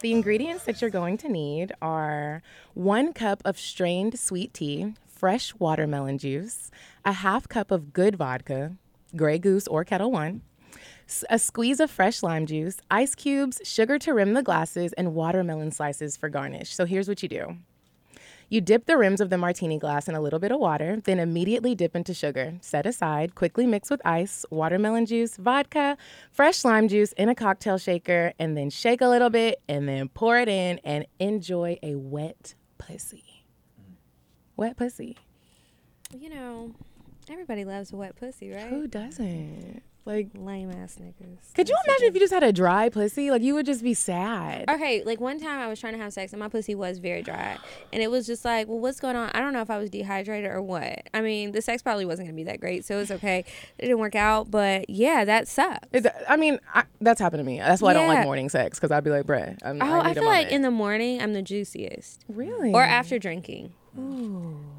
The ingredients that you're going to need are one cup of strained sweet tea, fresh watermelon juice, a half cup of good vodka, Grey Goose or Ketel One, a squeeze of fresh lime juice, ice cubes, sugar to rim the glasses, and watermelon slices for garnish. So here's what you do. You dip the rims of the martini glass in a little bit of water, then immediately dip into sugar. Set aside, quickly mix with ice, watermelon juice, vodka, fresh lime juice in a cocktail shaker, and then shake a little bit and then pour it in and enjoy a wet pussy. Wet pussy. You know, everybody loves a wet pussy, right? Who doesn't? Like, Lame ass niggas. could you imagine if you just had a dry pussy? Like, you would just be sad. Okay, like one time I was trying to have sex and my pussy was very dry. And it was just like, well, what's going on? I don't know if I was dehydrated or what. I mean, the sex probably wasn't going to be that great, so it was okay. It didn't work out, but yeah, that sucks. It, I mean, I, that's happened to me. That's why I don't like morning sex because I'd be like, bruh, I'm, Oh, I, I, feel like in the morning I'm the juiciest. really Or after drinking.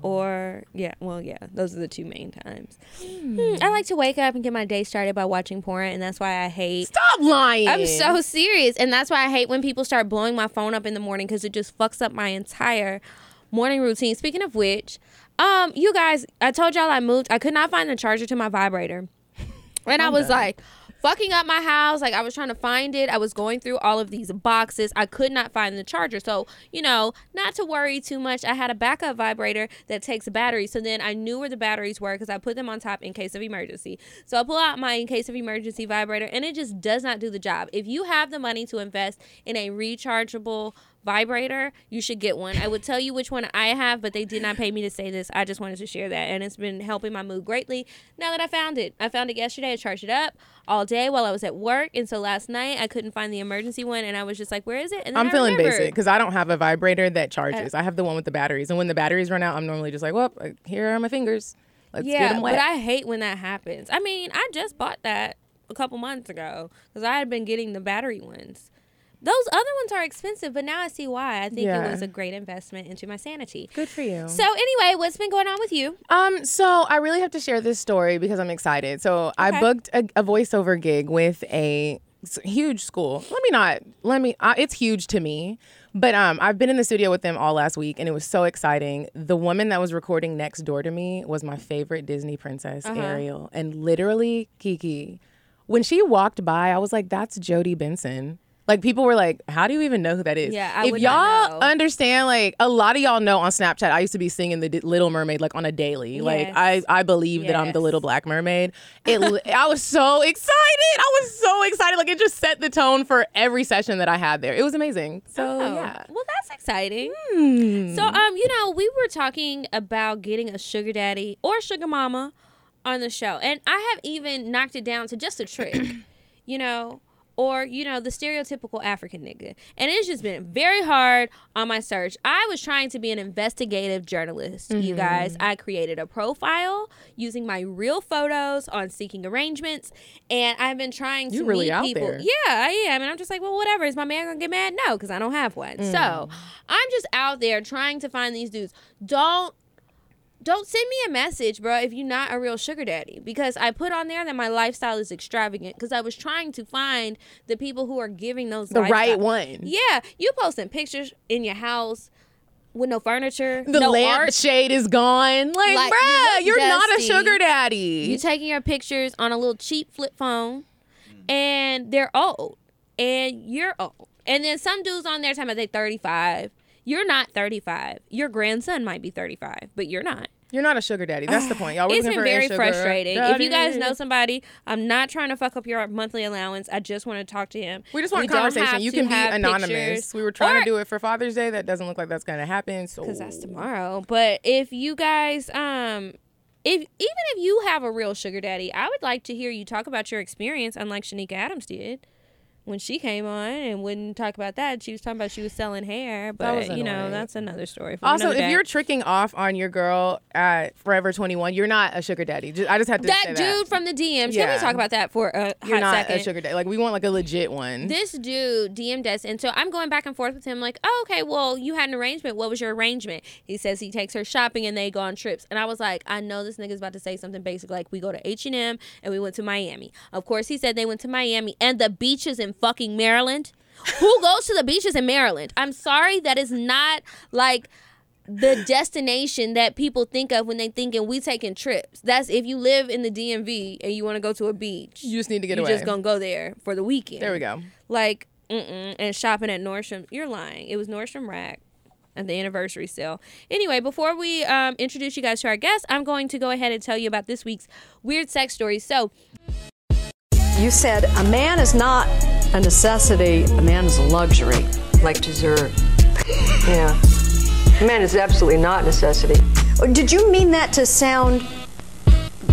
Or yeah, well yeah, those are the two main times. Hmm, I like to wake up and get my day started by watching porn, and that's why I hate Stop lying. I'm so serious, and that's why I hate when people start blowing my phone up in the morning because it just fucks up my entire morning routine. Speaking of which, um, you guys, I told y'all I moved. I could not find the charger to my vibrator, and I was like. Fucking up my house, like I was trying to find it. I was going through all of these boxes. I could not find the charger. So, you know, not to worry too much. I had a backup vibrator that takes batteries. So then I knew where the batteries were because I put them on top in case of emergency. So I pull out my in case of emergency vibrator and it just does not do the job. If you have the money to invest in a rechargeable vibrator, you should get one. I would tell you which one I have, but they did not pay me to say this. I just wanted to share that, and it's been helping my mood greatly. Now that I found it, I found it yesterday. I charged it up all day while I was at work, and so last night I couldn't find the emergency one, and I was just like, "Where is it?" And then I'm I feeling remembered. basic because I don't have a vibrator that charges. I have the one with the batteries, and when the batteries run out, I'm normally just like, well, uh, here are my fingers. Let's get yeah, them wet. but I hate when that happens. I mean, I just bought that a couple months ago because I had been getting the battery ones. Those other ones are expensive, but now I see why. I think Yeah. it was a great investment into my sanity. Good for you. So anyway, what's been going on with you? Um, so I really have to share this story because I'm excited. So I booked a, a voiceover gig with a huge school. Let me not. Let me. Uh, it's huge to me, but um, I've been in the studio with them all last week, and it was so exciting. The woman that was recording next door to me was my favorite Disney princess, Uh-huh. Ariel, and literally Kiki. When she walked by, I was like, "That's Jodi Benson." Like people were like, "How do you even know who that is?" Yeah, I if would y'all not know. understand, like a lot of y'all know on Snapchat, I used to be singing the D- Little Mermaid like on a daily. Like I, I believe that I'm the Little Black Mermaid. It, I was so excited. I was so excited. Like it just set the tone for every session that I had there. It was amazing. So Oh, yeah. Well, that's exciting. Hmm. So, um, you know, we were talking about getting a sugar daddy or sugar mama on the show, and I have even knocked it down to just a trick, you know, or you know, the stereotypical African nigga, and it's just been very hard on my search. I was trying to be an investigative journalist, Mm-hmm. you guys. I created a profile using my real photos on Seeking Arrangements, and I've been trying to You really meet out people. there. Yeah, I am, and I'm just like, well, whatever. Is my man gonna get mad? No, because I don't have one. Mm. So I'm just out there trying to find these dudes. Don't don't send me a message, bro, if you're not a real sugar daddy. Because I put on there that my lifestyle is extravagant. Because I was trying to find the people who are giving those the right one. Yeah, you posting pictures in your house with no furniture, The no lamp art. shade is gone. Like, Like, bruh, you are not a sugar daddy. You taking your pictures on a little cheap flip phone, and they're old, and you're old. And then some dudes on there talking about they 35. You're not 35. Your grandson might be 35, but you're not. You're not a sugar daddy. That's the point. Y'all were It's looking been for very sugar frustrating. If you guys know somebody, I'm not trying to fuck up your monthly allowance. I just want to talk to him. We just want don't conversation. You to can be anonymous. pictures. We were trying Or- to do it for Father's Day. That doesn't look like that's gonna happen. So because that's tomorrow. But if you guys, um, if even if you have a real sugar daddy, I would like to hear you talk about your experience, unlike Shanika Adams did. When she came on and wouldn't talk about that. She was talking about she was selling hair, but you know that's another story. For Also, another if you're tricking off on your girl at Forever 21, you're not a sugar daddy. Just, I just had to that dude that. from the DMs, can Yeah. we talk about that for a You're hot not second? a sugar daddy. Like we want like a legit one. This dude DM'd us, and so I'm going back and forth with him, like, oh, okay, well, you had an arrangement. What was your arrangement? He says he takes her shopping and they go on trips. And I was like, I know this nigga's about to say something basic, like we go to H and M and we went to Miami. Of course, he said they went to Miami and the beaches in fucking Maryland. Who goes to the beaches in Maryland? I'm sorry, that is not like the destination that people think of when they thinking we taking trips. That's if you live in the DMV and you want to go to a beach. you just need to get away. You're away. just gonna go there for the weekend. there we go. Like, mm-mm, and shopping at Nordstrom. You're lying. It was Nordstrom Rack at the anniversary sale. Anyway, before we um, introduce you guys to our guest, I'm going to go ahead and tell you about this week's weird sex stories. So, You said a man is not a necessity, a man is a luxury. like dessert. yeah. A Man is absolutely not necessity. Did you mean that to sound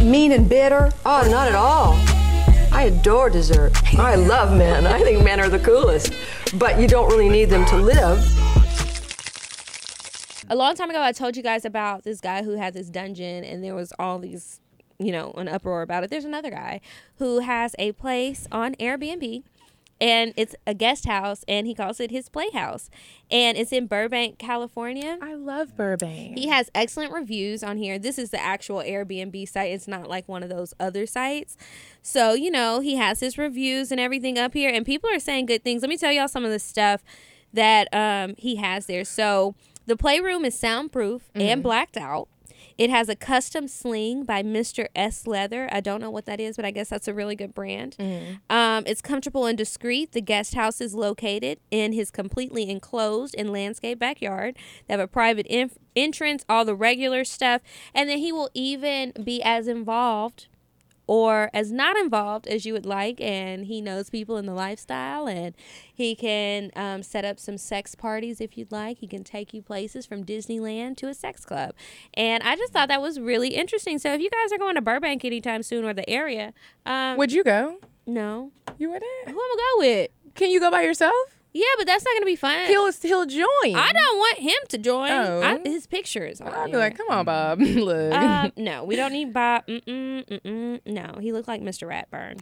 mean and bitter? Oh, not at all. I adore dessert. I love men. I think men are the coolest. But you don't really need them to live. a long time ago, I told you guys about this guy who had this dungeon, and there was all these, you know, an uproar about it. There's another guy who has a place on Airbnb. And it's a guest house, and he calls it his playhouse. And it's in Burbank, California. I love Burbank. He has excellent reviews on here. This is the actual Airbnb site. It's not like one of those other sites. So, you know, he has his reviews and everything up here, and people are saying good things. Let me tell y'all some of the stuff that um, he has there. So, the playroom is soundproof and blacked out. It has a custom sling by Mr. S Leather. I don't know what that is, but I guess that's a really good brand. Um, it's comfortable and discreet. The guest house is located in his completely enclosed and landscape backyard. They have a private inf- entrance, all the regular stuff, and then he will even be as involved or as not involved as you would like and he knows people in the lifestyle and he can um, set up some sex parties if you'd like he can take you places from disneyland to a sex club and i just thought that was really interesting so if you guys are going to burbank anytime soon or the area um, Would you go? no You wouldn't? who am i going to go with Can you go by yourself? Yeah but that's not gonna be fun He'll he'll join. i don't want him to join Oh. I, his pictures I'll be like, come on, Bob. Look. um, no, we don't need Bob. Mm-mm, mm-mm, no, he looked like Mr. Ratburn.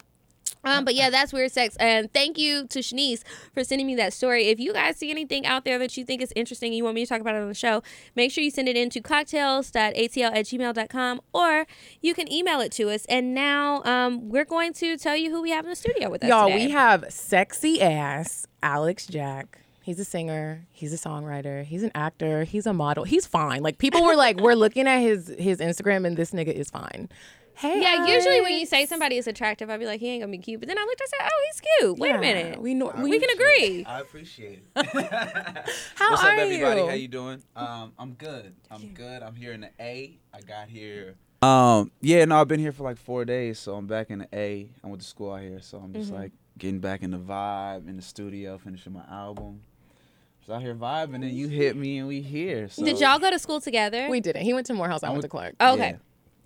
Um, but yeah, that's weird sex. And thank you to Shanice for sending me that story. If you guys see anything out there that you think is interesting and you want me to talk about it on the show, make sure you send it in to cocktales.atl at gmail.com or you can email it to us. And now um, we're going to tell you who we have in the studio with us. Y'all, today. we have sexy ass Alex Jacke. He's a singer. He's a songwriter. He's an actor. He's a model. He's fine. Like people were like, we're looking at his his Instagram, and this nigga is fine. Hey, Yeah, usually when you say somebody is attractive, I'd be like, he ain't gonna be cute. But then I looked, I said, oh, he's cute. Wait Yeah, a minute. we know- we, we- can agree. I appreciate it. how What's are up, everybody? you? How you doing? Um, I'm good. I'm good. I'm here in the A. I got here. Um, yeah, no, I've been here for like four days, so I'm back in the A. I went to school out here, so I'm just Mm-hmm. like getting back in the vibe in the studio, finishing my album. Just out here vibing, and then you hit me, and we here. So Did y'all go to school together? We didn't. He went to Morehouse. I, I went went- to Clark. Oh, okay. Yeah.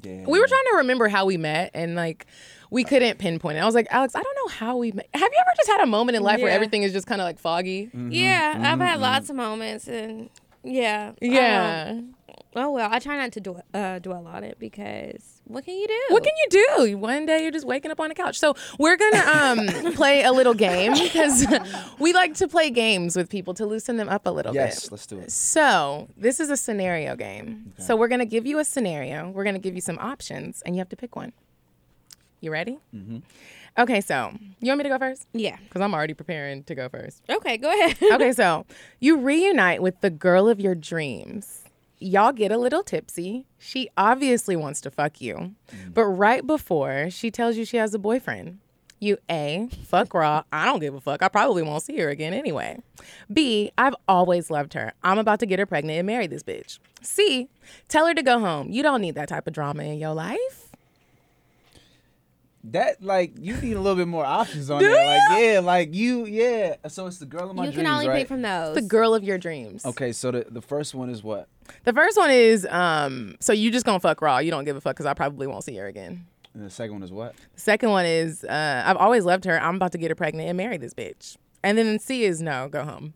Yeah We were trying to remember how we met, and like we couldn't pinpoint it. I was like, Alex, I don't know how we met. Have you ever just had a moment in life where everything is just kind of like foggy? Yeah, I've had Mm-hmm. lots of moments, and yeah, Yeah. Um, oh well, I try not to dwell, uh, dwell on it because what can you do? What can you do? One day you're just waking up on a couch. So we're gonna um, play a little game because we like to play games with people to loosen them up a little Yes, bit. let's do it. So this is a scenario game. So we're gonna give you a scenario. We're gonna give you some options, and you have to pick one. You ready? Mm-hmm. Okay. So you want me to go first? Yeah. Because I'm already preparing to go first. Okay, go ahead. okay, so you reunite with the girl of your dreams. Y'all get a little tipsy. She obviously wants to fuck you. Mm. But right before, she tells you she has a boyfriend. You A, fuck raw. I don't give a fuck. I probably won't see her again anyway. B, I've always loved her. I'm about to get her pregnant and marry this bitch. C, tell her to go home. You don't need that type of drama in your life. That like you need a little bit more options on there. Like yeah, like you yeah. So it's the girl of my you dreams, can only right? pick from those. The girl of your dreams. Okay, so the the first one is what? The first one is um so you just gonna fuck raw. You don't give a fuck because I probably won't see her again. And the second one is what? The Second one is uh, I've always loved her. I'm about to get her pregnant and marry this bitch. And then C is no, go home.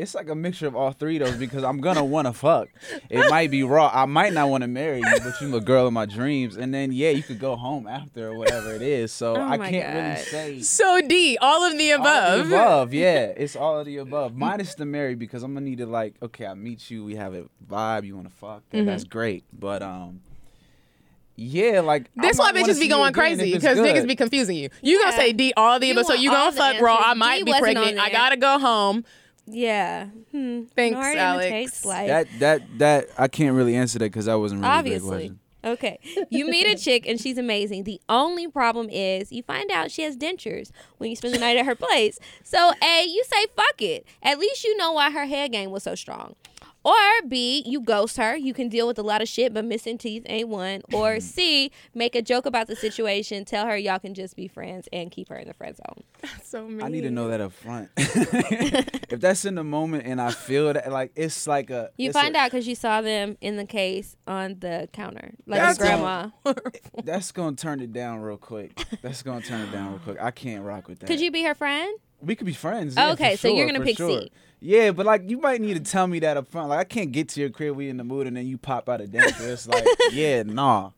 It's like a mixture of all three of those because I'm gonna want to fuck. It might be raw. I might not want to marry you, but you're the girl of my dreams. And then yeah, you could go home after or whatever it is. So Oh I can't really say. So D, all of the All above. of the above, yeah, it's all of the above. Minus the marry because I'm gonna need to like, okay, I meet you, we have a vibe, you wanna fuck, Mm-hmm. that's great. But um, yeah, like I This why might wanna bitches be going crazy because niggas be confusing you. You Yeah. gonna say D all of the You above, so you gonna fuck raw. I might D be pregnant. I gotta go home. Yeah. Hmm. Thanks, Hard Alex. life. That that that I can't really answer that because that wasn't really a great Obviously. question. Okay. You meet a chick and she's amazing. The only problem is you find out she has dentures when you spend the night at her place. So A, you say fuck it. At least you know why her hair game was so strong. Or B, you ghost her. You can deal with a lot of shit, but missing teeth ain't one. Or C, make a joke about the situation, tell her y'all can just be friends and keep her in the friend zone. So mean. I need to know that up front. if that's in the moment and I feel that, like it's like a You find a- out because you saw them in the case on the counter, like That's your grandma. That's gonna turn it down real quick. That's gonna turn it down real quick. I can't rock with that. Could you be her friend? We could be friends. yeah, Okay, for so you're gonna pick sure. C. Yeah, but like you might need to tell me that up front. Like I can't get to your crib, we in the mood, and then you pop out a denture. It's like, yeah, nah.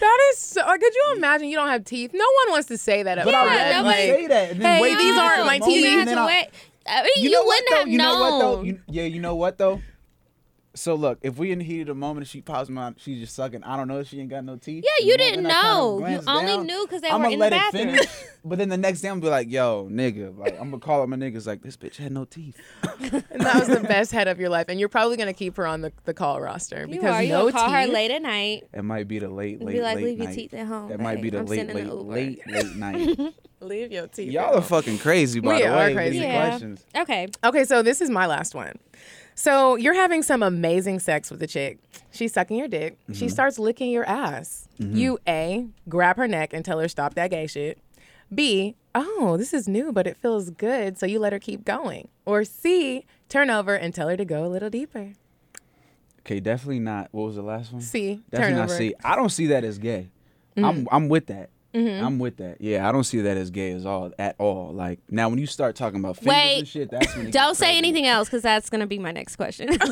That is so. Like, could you imagine you don't have teeth? No one wants to say that. Up But front. I'd Yeah, nobody- say that. And then Hey, wait these aren't my teeth. You and have then to I- I mean, you, know wouldn't though? have you know what though? known. You, yeah, you know what though? So look, if we in the heat of the moment she pops me out, she's just sucking. I don't know if she ain't got no teeth. Yeah, you know, didn't and I kinda know. You glance only down, knew 'cause they I'ma were in the let it bathroom. finish, But then the next day I'm gonna be like, yo, nigga, like I'm gonna call up my niggas like this bitch had no teeth. And that was the best head of your life, and you're probably gonna keep her on the, the call roster You because are. You no gonna call her late at night. It might be the late, And late, be like, late "Leave your teeth at home, That might be the I'm late, late, late, late night. Leave your teeth. Y'all are fucking crazy, by We the are way. with crazy. Yeah. questions. Okay. Okay, so this is my last one. So you're having some amazing sex with a chick. She's sucking your dick. Mm-hmm. She starts licking your ass. You A, grab her neck and tell her stop that gay shit. B, oh, this is new, but it feels good, so you let her keep going. Or C, turn over and tell her to go a little deeper. Okay, definitely not. What was the last one? C, Definitely turn not over. C. I don't see that as gay. I'm I'm with that. I'm with that. Yeah, I don't see that as gay as all at all. Like now, when you start talking about fingers Wait. and shit, that's when Don't say crazy. anything else because that's gonna be my next question.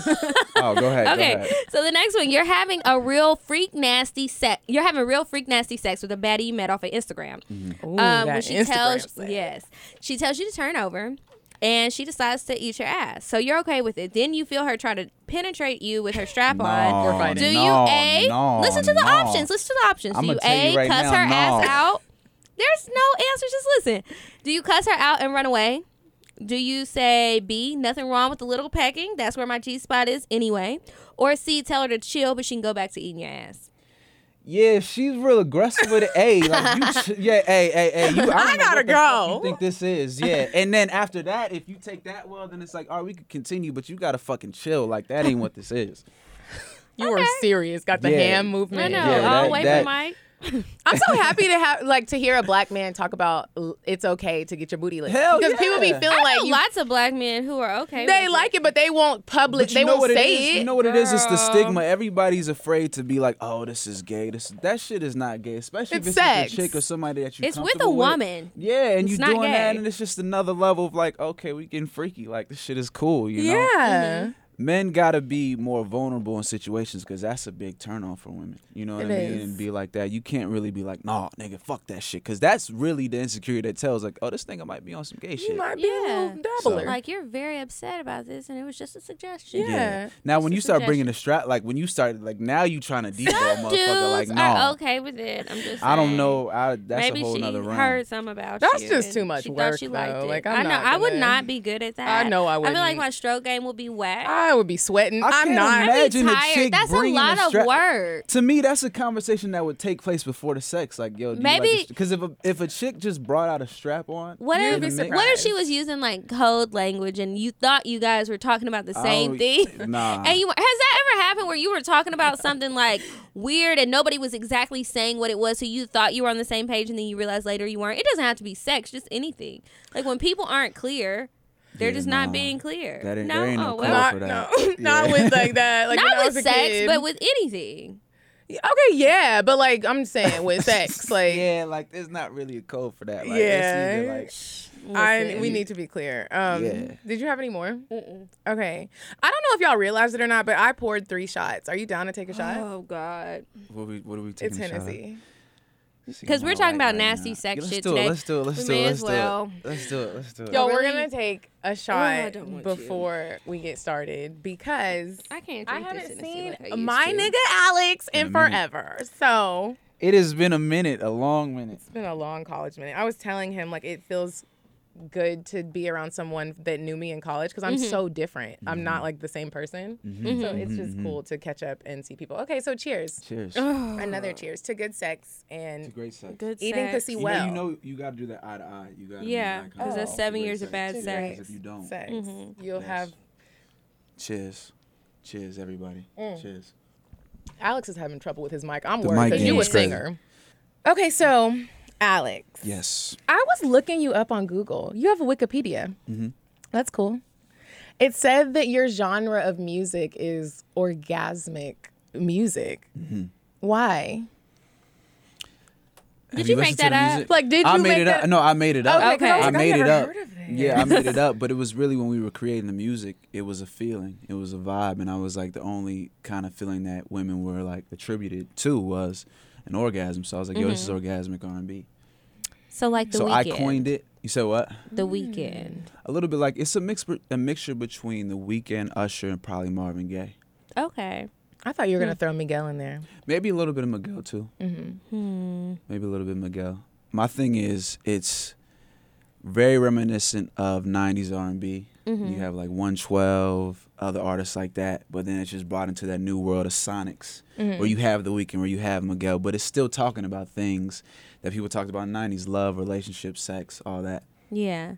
Oh, go ahead. okay. Go ahead. So the next one, you're having a real freak nasty sex. You're having real freak nasty sex with a baddie you met off of Instagram. Ooh, um, that when she Instagram tells sex. yes, she tells you to turn over, and she decides to eat your ass. So you're okay with it. Then you feel her try to penetrate you with her strap on. We're fighting. Do no, you a no, listen to the no. options? Listen to the options. Do you tell you a right cuss now, her ass out? There's no answer. Just listen. Do you cuss her out and run away? Do you say B, nothing wrong with the little pecking? That's where my G spot is anyway. Or C, tell her to chill, but she can go back to eating your ass. Yeah, she's real aggressive with it. Hey, like you, ch- yeah, hey, hey, hey. You, I, I gotta what the fuck go. You think this is? Yeah, and then after that, if you take that well, then it's like, all right, we could continue, but you gotta fucking chill. Like that ain't what this is. You are serious. Got the Yeah. hand I movement. know. Yeah, I'll that- wait that- for Mike. I'm so happy to have like to hear a black man talk about it's okay to get your booty licked. Hell because people be feeling I like know you, lots of black men who are okay. they with like it, but they won't public. You They know won't what it say it. You know what it is? It's the stigma. Everybody's afraid to be like, "Oh, this is gay." This that shit is not gay, especially It's if it's with sex. a chick or somebody that you. It's with a woman. Yeah, and It's you not doing that, and it's just another level of like, okay, we getting freaky. Like this shit is cool. You know. yeah. Mm-hmm. Men gotta be more vulnerable in situations because that's a big turn on for women. You know what It I mean? is. And be like that. You can't really be like, nah, nigga, fuck that shit. Because that's really the insecurity that tells like, oh, this nigga might be on some gay You shit. You might be a little dabbler. Like you're very upset about this, and it was just a suggestion. Yeah. Now when you start bringing suggestion. the strap, like when you start, like now you trying to deep a motherfucker, dudes like no, are okay with it. I'm just. I don't know. I, that's Maybe a whole she nother round. heard some about you. That's you just too much she work, thought she liked though. it. Like, I'm I know not I would gonna- not be good at that. I know I would. I feel like my stroke game will be whack. I would be sweating. I I'm can't not. imagine- I'd be a tired. chick That's a bringing a lot of strap- work. To me, that's a conversation that would take place before the sex. Like, yo, Maybe- because if a if a chick just brought out a strap on, What in if what if she was using like code language and you thought you guys were talking about the oh, same Oh, thing? nah. And you has that ever happened where you were talking about something like weird and nobody was exactly saying what it was, so you thought you were on the same page and then you realized later you weren't? It doesn't have to be sex, just anything. Like when people aren't clear, they're Yeah, just not nah. being clear. That ain't- no, there ain't no oh, well. not, for no, that. not with like that. Like not with sex, kid. but with anything. Okay, yeah, but like I'm saying with sex, like Yeah, like there's not really a code for that. Like, Yeah. It's either, like I we need to be clear. Um, Yeah. Did you have any more? Okay, I don't know if y'all realized it or not, but I poured three shots. Are you down to take a shot? Oh God. what we what are we it's taking? a shot of? Hennessy. See, 'Cause we're talking about right nasty now. sex let's shit do today. It, let's do it. Let's We do may it. Let's well. do it. Let's do it. Let's do it. Yo, we're gonna take a oh, shot don't want before we get started because I can't I haven't this seen like I my to. nigga Alex in In forever. So It has been a minute, a long minute. it's been a long college minute. I was telling him like it feels good to be around someone that knew me in college because I'm Mm-hmm. so different. I'm not like the same person. So it's just cool to catch up and see people. Okay, so cheers. Cheers. Another cheers to good sex and Great sex. Good eating sex. pussy You well. know, you know, you got to do that eye to eye. You got to. Yeah, because that's seven years of bad sex. great If you don't. sex. Mm-hmm. You'll Yes. have Cheers. Cheers, everybody. Mm. Cheers. Alex is having trouble with his mic. I'm The worried because game you a singer. Okay, so Alex, Yes. I was looking you up on Google. You have a Wikipedia. Mm-hmm. That's cool. It said that your genre of music is orgasmic music. Mm-hmm. Why? Have you make that up? music? Like, did I you made make it that- up. No, I made it up. Okay, 'cause I I like, I made it up. heard. Yeah, I made it up, but it was really when we were creating the music, it was a feeling, it was a vibe, and I was like the only kind of feeling that women were like attributed to was an orgasm. So I was like, yo, this is orgasmic R&B. So like Mm-hmm. the So I coined it. You said what? the Weeknd. A little bit like it's a mix, a mixture between the Weeknd, Usher, and probably Marvin Gaye. Okay. I thought you were gonna Hmm. throw Miguel in there. Maybe a little bit of Miguel too. Mm-hmm. Maybe a little bit of Miguel. My thing is, it's very reminiscent of '90s R&B. Mm-hmm. You have like 112, other artists like that, but then it's just brought into that new world of Sonics, Mm-hmm. where you have the Weeknd, where you have Miguel, but it's still talking about things that people talked about in '90s: love, relationships, sex, all that. Yeah.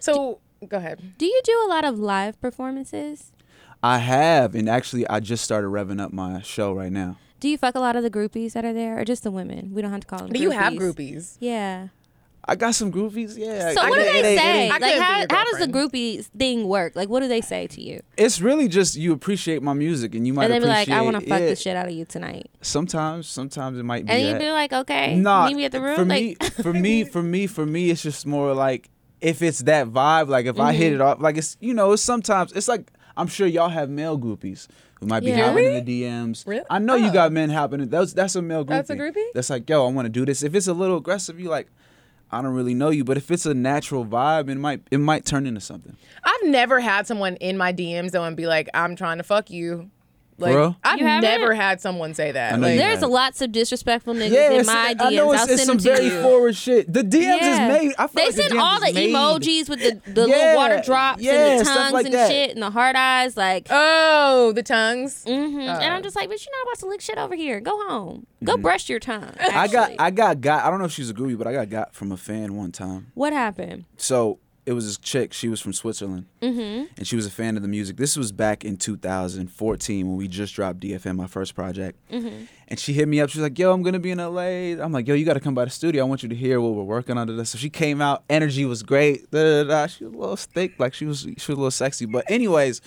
So go ahead. Do you do a lot of live performances? I have, and actually, I just started revving up my show right now. Do you fuck a lot of the groupies that are there, or just the women? We don't have to call them. Do you have groupies. groupies? Yeah. I got some groupies, yeah. So I- what do it they say? ain't- I Like how how does the girlfriend. groupie thing work? Like what do they say to you? It's really just you appreciate my music, and you might And they be like. I want to fuck yeah. the shit out of you tonight. Sometimes, sometimes it might be. And you that. be like, okay, Nah, meet me at the room. For like, me, for me, for me, for me, it's just more like if it's that vibe. Like if I hit Mm-hmm. it off, like it's you know, it's sometimes it's like I'm sure y'all have male groupies who might be Yeah. hopping in the DMs. Really? I know Oh. you got men hopping. That's that's a male groupie. That's a groupie? That's like, yo, I want to do this. If it's a little aggressive, you like. I don't really know you, but if it's a natural vibe, it might it might turn into something. I've never had someone in my DMs though and be like, "I'm trying to fuck you." Like real? I've You never had someone say that. Like, there's have. lots of disrespectful niggas Yeah, in my DMs. I know it's, I'll it's send some them to very you. forward shit. The DMs is made. I feel they like send DMs all the made. emojis with the, the Yeah, little water drops yeah, and the tongues like and that. shit and the hard eyes. Like, oh, the tongues. hmm and I'm just like, but you're not about to lick shit over here. Go home. Go brush your tongue. Mm-hmm. I got. I got got I don't know if she's a groupie, but I got got from a fan one time. what happened? So it was this chick. She was from Switzerland, mm-hmm. and she was a fan of the music. This was back in 2014 when we just dropped DFM, my first project. Mm-hmm. And she hit me up. She was like, "Yo, I'm gonna be in LA." I'm like, "Yo, you got to come by the studio. I want you to hear what we're working on." So she came out. Energy was great. Da, da, da. She was a little thick, like she was she was a little sexy. But anyways.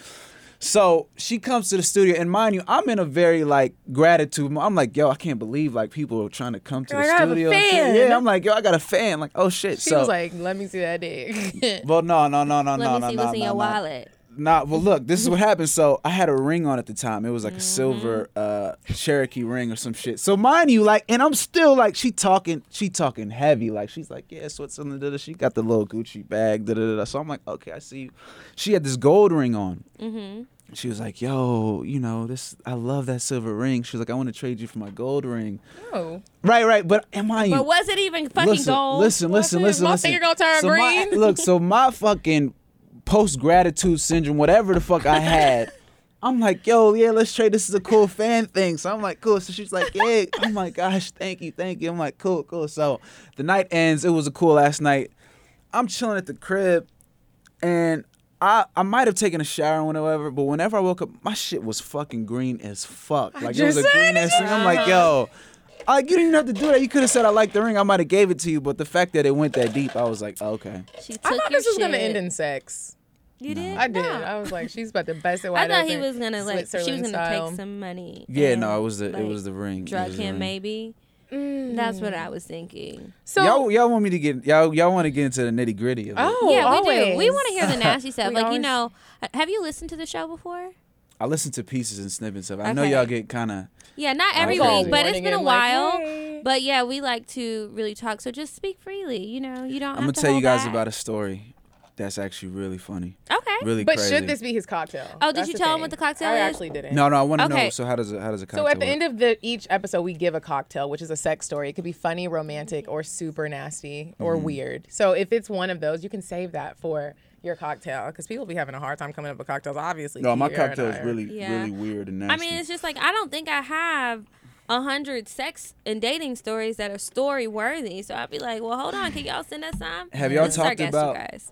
So she comes to the studio, and mind you, I'm in a very like gratitude. I'm like, yo, I can't believe like people are trying to come to the like, I have a studio. and fan. Yeah, I'm like, yo, I got a fan. Like, oh shit. She so, was like, "Let me see that dick." well, no, no, no, no, Let no, me no, see no, what's in your no. wallet. Nah, well, look, this is what happened. So I had a ring on at the time. It was like a Mm-hmm. silver uh, Cherokee ring or some shit. So mind you, like, and I'm still like, she talking, she talking heavy. Like she's like, yeah, Switzerland. Da, da. She got the little Gucci bag. Da, da, da. So I'm like, okay, I see you. She had this gold ring on. Mm-hmm. She was like, yo, you know this. I love that silver ring. She was like, I want to trade you for my gold ring. oh, Right, right. But am I? But was it even fucking listen, gold? Listen, listen, it? listen, My listen. finger gonna turn so my- green? look, so my fucking post gratitude syndrome, whatever the fuck I had. I'm like, yo, yeah, let's trade. This is a cool fan thing. So I'm like, cool. So she's like, yeah. Oh my gosh, thank you, thank you. I'm like, cool, cool. So the night ends. It was a cool last night. I'm chilling at the crib, and I I might have taken a shower or whatever, but whenever I woke up, my shit was fucking green as fuck. Like it was a just green said ass thing. I'm like, yo. Like you didn't even have to do that. You could have said I like the ring. I might have gave it to you, but the fact that it went that deep, I was like, okay. She took I thought your this was gonna end in sex. You did? I did. No. I was like, she's about to bust it I wide thought he was gonna like she was gonna style. take some money. Yeah, no, it was the like, it was the ring. Drug him ring. maybe. That's what I was thinking. So y'all, y'all want me to get y'all y'all want to get into the nitty gritty of it. oh, yeah, we do. We want to hear the nasty stuff. We like you know, uh, have you listened to the show before? I listen to pieces and snippets of. it. I know y'all get kind of. Yeah, not every crazy. week, but it's been a and like, while. hey. But yeah, we like to really talk. So just speak freely. You know, you don't. I'm gonna tell you guys about a story that's actually really funny, Okay. really But crazy. should this be his cocktail? Oh, did That's you the tell him what the cocktail is? I is? actually didn't. No, no, I want to Okay. know. So how does it how does a cocktail So at the work? end of the each episode, we give a cocktail, which is a sex story. It could be funny, romantic, or super nasty or Mm-hmm. weird. So if it's one of those, you can save that for your cocktail because people will be having a hard time coming up with cocktails. Obviously, no, my Kiera and cocktail I is are- really Yeah. really weird and nasty. I mean, it's just like I don't think I have a hundred sex and dating stories that are story worthy. So I'd be like, well, hold on, can y'all send us some? Have y'all This is our talked guest, about- You guys.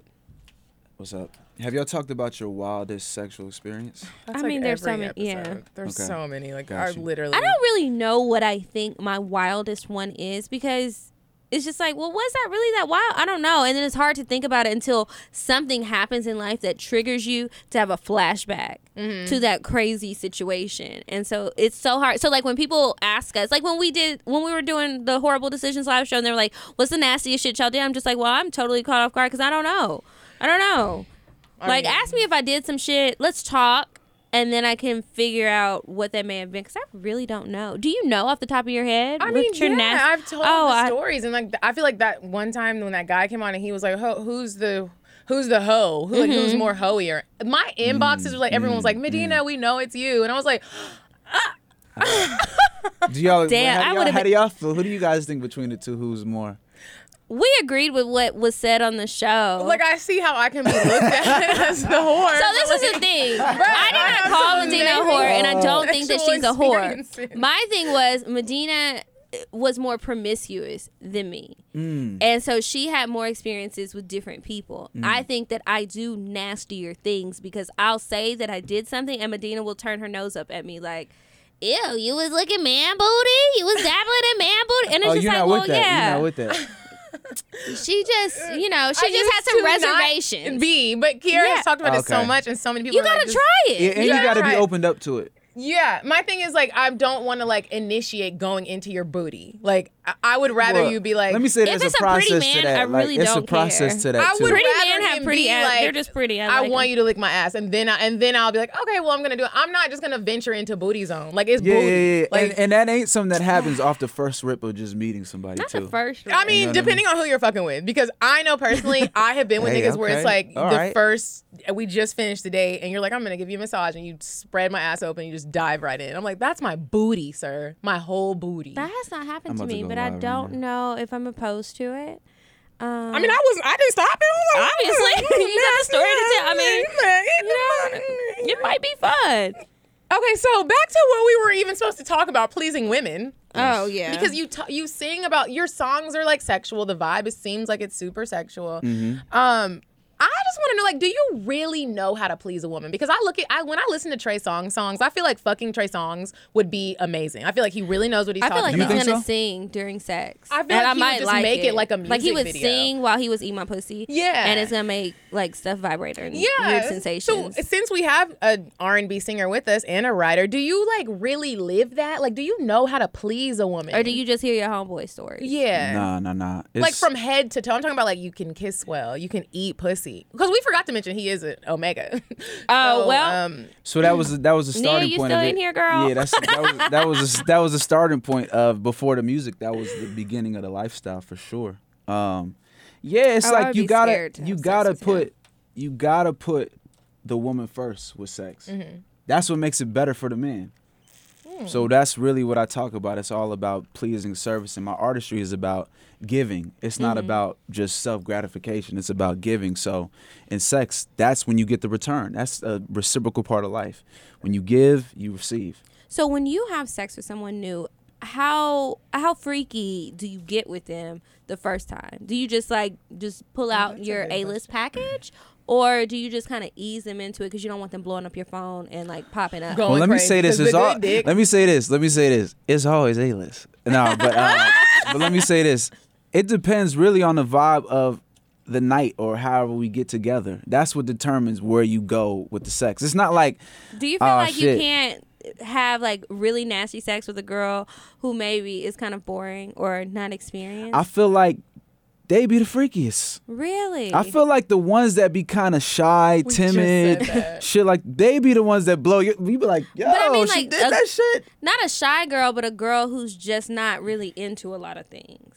What's up? Have y'all talked about your wildest sexual experience? That's I like mean, there's so every many- yeah. There's Okay. so many. Like, I literally. I don't really know what I think my wildest one is because it's just like, well, was that really that wild? I don't know. And then it's hard to think about it until something happens in life that triggers you to have a flashback mm-hmm. to that crazy situation. And so it's so hard. So like when people ask us, like when we did when we were doing the horrible decisions live show and they were like, "What's the nastiest shit y'all did?" I'm just like, "Well, I'm totally caught off guard because I don't know. I don't know." like mean- ask me if I did some shit. Let's talk. And then I can figure out what that may have been because I really don't know. Do you know off the top of your head? I mean, your yeah, nas- I've told Oh, the I- stories, and like I feel like that one time when that guy came on and he was like, Ho, "Who's the who's the hoe? Who like who's Mm-hmm. more hoier?" My inboxes were like everyone was like, "Medina, we know it's you," and I was like, Do y'all? Damn, I how, do y'all would've how been- do y'all feel? Who do you guys think between the two? Who's more? We agreed with what was said on the show. "Like I see how I can be looked at as the whore." so this is the thing. I did not call Medina a whore, and I don't think that she's a whore. My thing was Medina was more promiscuous than me. Mm. And so she had more experiences with different people. Mm. I think that I do nastier things because I'll say that I did something and Medina will turn her nose up at me like, Ew, you was looking man booty? You was dabbling in man booty? And it's Oh, just you're like, not well, with that. yeah. You're not with that. she just, you know, she I just had some reservations. Be, but Kiara Yeah. has talked about it so much, and so many people. you gotta just- try it. Yeah, and you gotta got to be it. opened up to it. Yeah, my thing is like I don't want to like initiate going into your booty. Like I, I would rather Well, you be like. let me say If there's it's a a pretty process man, to that. I like, really it's a don't process care. to that I too. would Pretty rather men have pretty ass- like, they're just pretty. I I, like want 'em. you to lick my ass, and then I, and then I'll be like, okay, well I'm gonna do it. I'm not just gonna venture into booty zone. Like it's yeah, booty. yeah, yeah. Like and, and that ain't something that happens off the first rip of just meeting somebody Not too. the first. I mean, know what I depending on who you're fucking with, because I know personally, I have been with Hey, niggas where it's like All the right. first we just finished the date, and you're like, I'm gonna give you a massage, and you spread my ass open, and you just dive right in. I'm like, that's my booty, sir, my whole booty. That has not happened I'm to about to me, but I right don't now. know if I'm opposed to it. Um, I mean, I was, I didn't stop it. Like, Obviously, you got a story to tell. I mean, you know, it might be fun. Okay, so back to what we were even supposed to talk about: pleasing women. Oh yeah, Because you t- you sing about your songs are like sexual. The vibe it seems like it's super sexual. Um, I just want to know, like, do you really know how to please a woman? Because I look at I when I listen to Trey Songz songs, I feel like fucking Trey Songz would be amazing. I feel like he really knows what he's talking. I feel talking like You he's about. gonna so? sing during sex. I feel And like he would might just make it like a music like he would video. sing while he was eating my pussy. Yeah. and it's gonna make like stuff vibrate and yeah, weird sensations. So since we have r and B singer with us and a writer, do you like really live that? Like, do you know how to please a woman, or do you just hear your homeboy stories? Yeah. Nah, nah, nah. like from head to toe. I'm talking about like you can kiss well, you can eat pussy. Because we forgot to mention he is an omega. Oh, So, well. um, So that was that was the Nia, starting you point still of it. in here, girl? Yeah, that's that was that was a, that was the starting point of before the music. That was the beginning of the lifestyle for sure. Um, yeah, it's Oh, like you gotta to you gotta with him. put you gotta put the woman first with sex. Mm-hmm. That's what makes it better for the man. So that's really what I talk about. It's all about pleasing service, and my artistry is about giving. It's not Mm-hmm. about just self gratification. It's about giving. So in sex, that's when you get the return. That's a reciprocal part of life. When you give, you receive. So when you have sex with someone new, how how freaky do you get with them the first time? Do you just like just pull out your A list package, or do you just kind of ease them into it because you don't want them blowing up your phone and like popping up? Going well, let me say this. It's the all, dick- let me say this. Let me say this. It's always a list. No, but uh, but let me say this. It depends really on the vibe of the night or however we get together. That's what determines where you go with the sex. It's not like Do you feel "Aw, like you can't have like really nasty sex with a girl who maybe is kind of boring or not experienced? I feel like they be the freakiest. really? I feel like the ones that be kind of shy, just said timid, that. shit like they be the ones that blow you. We be like, yo, I mean, she like, did a- that shit. not a shy girl, but a girl who's just not really into a lot of things.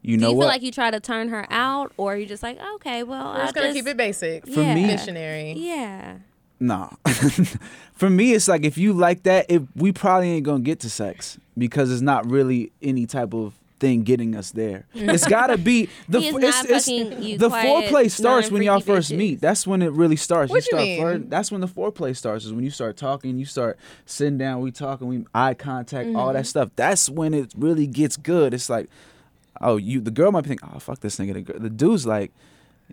You Do know you what? feel like you try to turn her out, or you just like, okay, well, We're I just gonna keep it basic. For yeah. me- missionary. Yeah. Nah. For me, it's like if you like that, if we probably ain't gonna get to sex because it's not really any type of thing getting us there. It's gotta be the He is f- not it's, it's, the quiet, foreplay starts when y'all first bitches. meet. That's when it really starts. What you start mean? flirting. That's when the foreplay starts. Is when you start talking, you start sitting down, we talking, we eye contact, all Mm-hmm. that stuff. That's when it really gets good. It's like, oh, you the girl might be thinking, oh fuck this nigga. The, girl, the dude's like.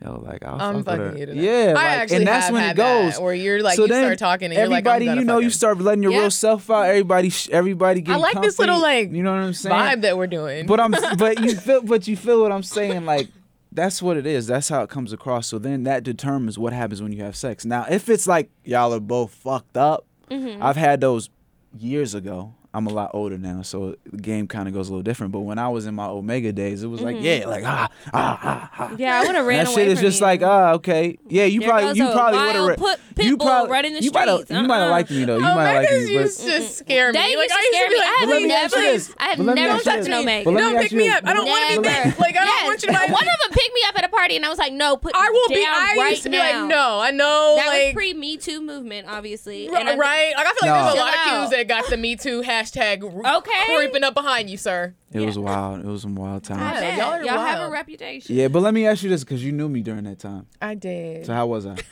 Yo, like I'll I'm fuck with fucking her. you tonight. Yeah, I like, actually and that's have when had it goes. that, where you're like, you start talking and you're like, I'm everybody, you know, you start letting your Yeah. real self out. Everybody, sh- everybody get. I like this little like you know what I'm saying? vibe that we're doing. But I'm, but you feel, but you feel what I'm saying, like. That's what it is. That's how it comes across. So then that determines what happens when you have sex. Now, if it's like y'all are both fucked up, Mm-hmm. I've had those years ago. I'm a lot older now, so the game kind of goes a little different. But when I was in my Omega days, it was like, yeah, like ah, ah, ah, ah. Yeah, I would have ran that away shit is from just you. like, ah, okay, yeah. You There probably, you probably would have. put- pit you probably, right in the you might have, streets. you might have Uh-uh. liked me though. You might have liked Megas me, used but to scare me. They like used to scare me. like, I have let me please, ask you please. this. I have But let me never ask you touched this. no Omega. Don't pick me up. I don't want to be there. Like I don't want you to. buy- One of them picked me up at a party, and I was like, "No, put I will be. I right used to be now. like, no, I know, That was pre Me Too movement, obviously. r- And I'm- right? Like I feel like there's a lot of Chill cues that got the Me Too hashtag r- Okay. creeping up behind you, sir. It was wild. It was some wild I times. Yeah, y'all are Y'all have a reputation. Yeah, but let me ask you this because you knew me during that time. I did. So how was I?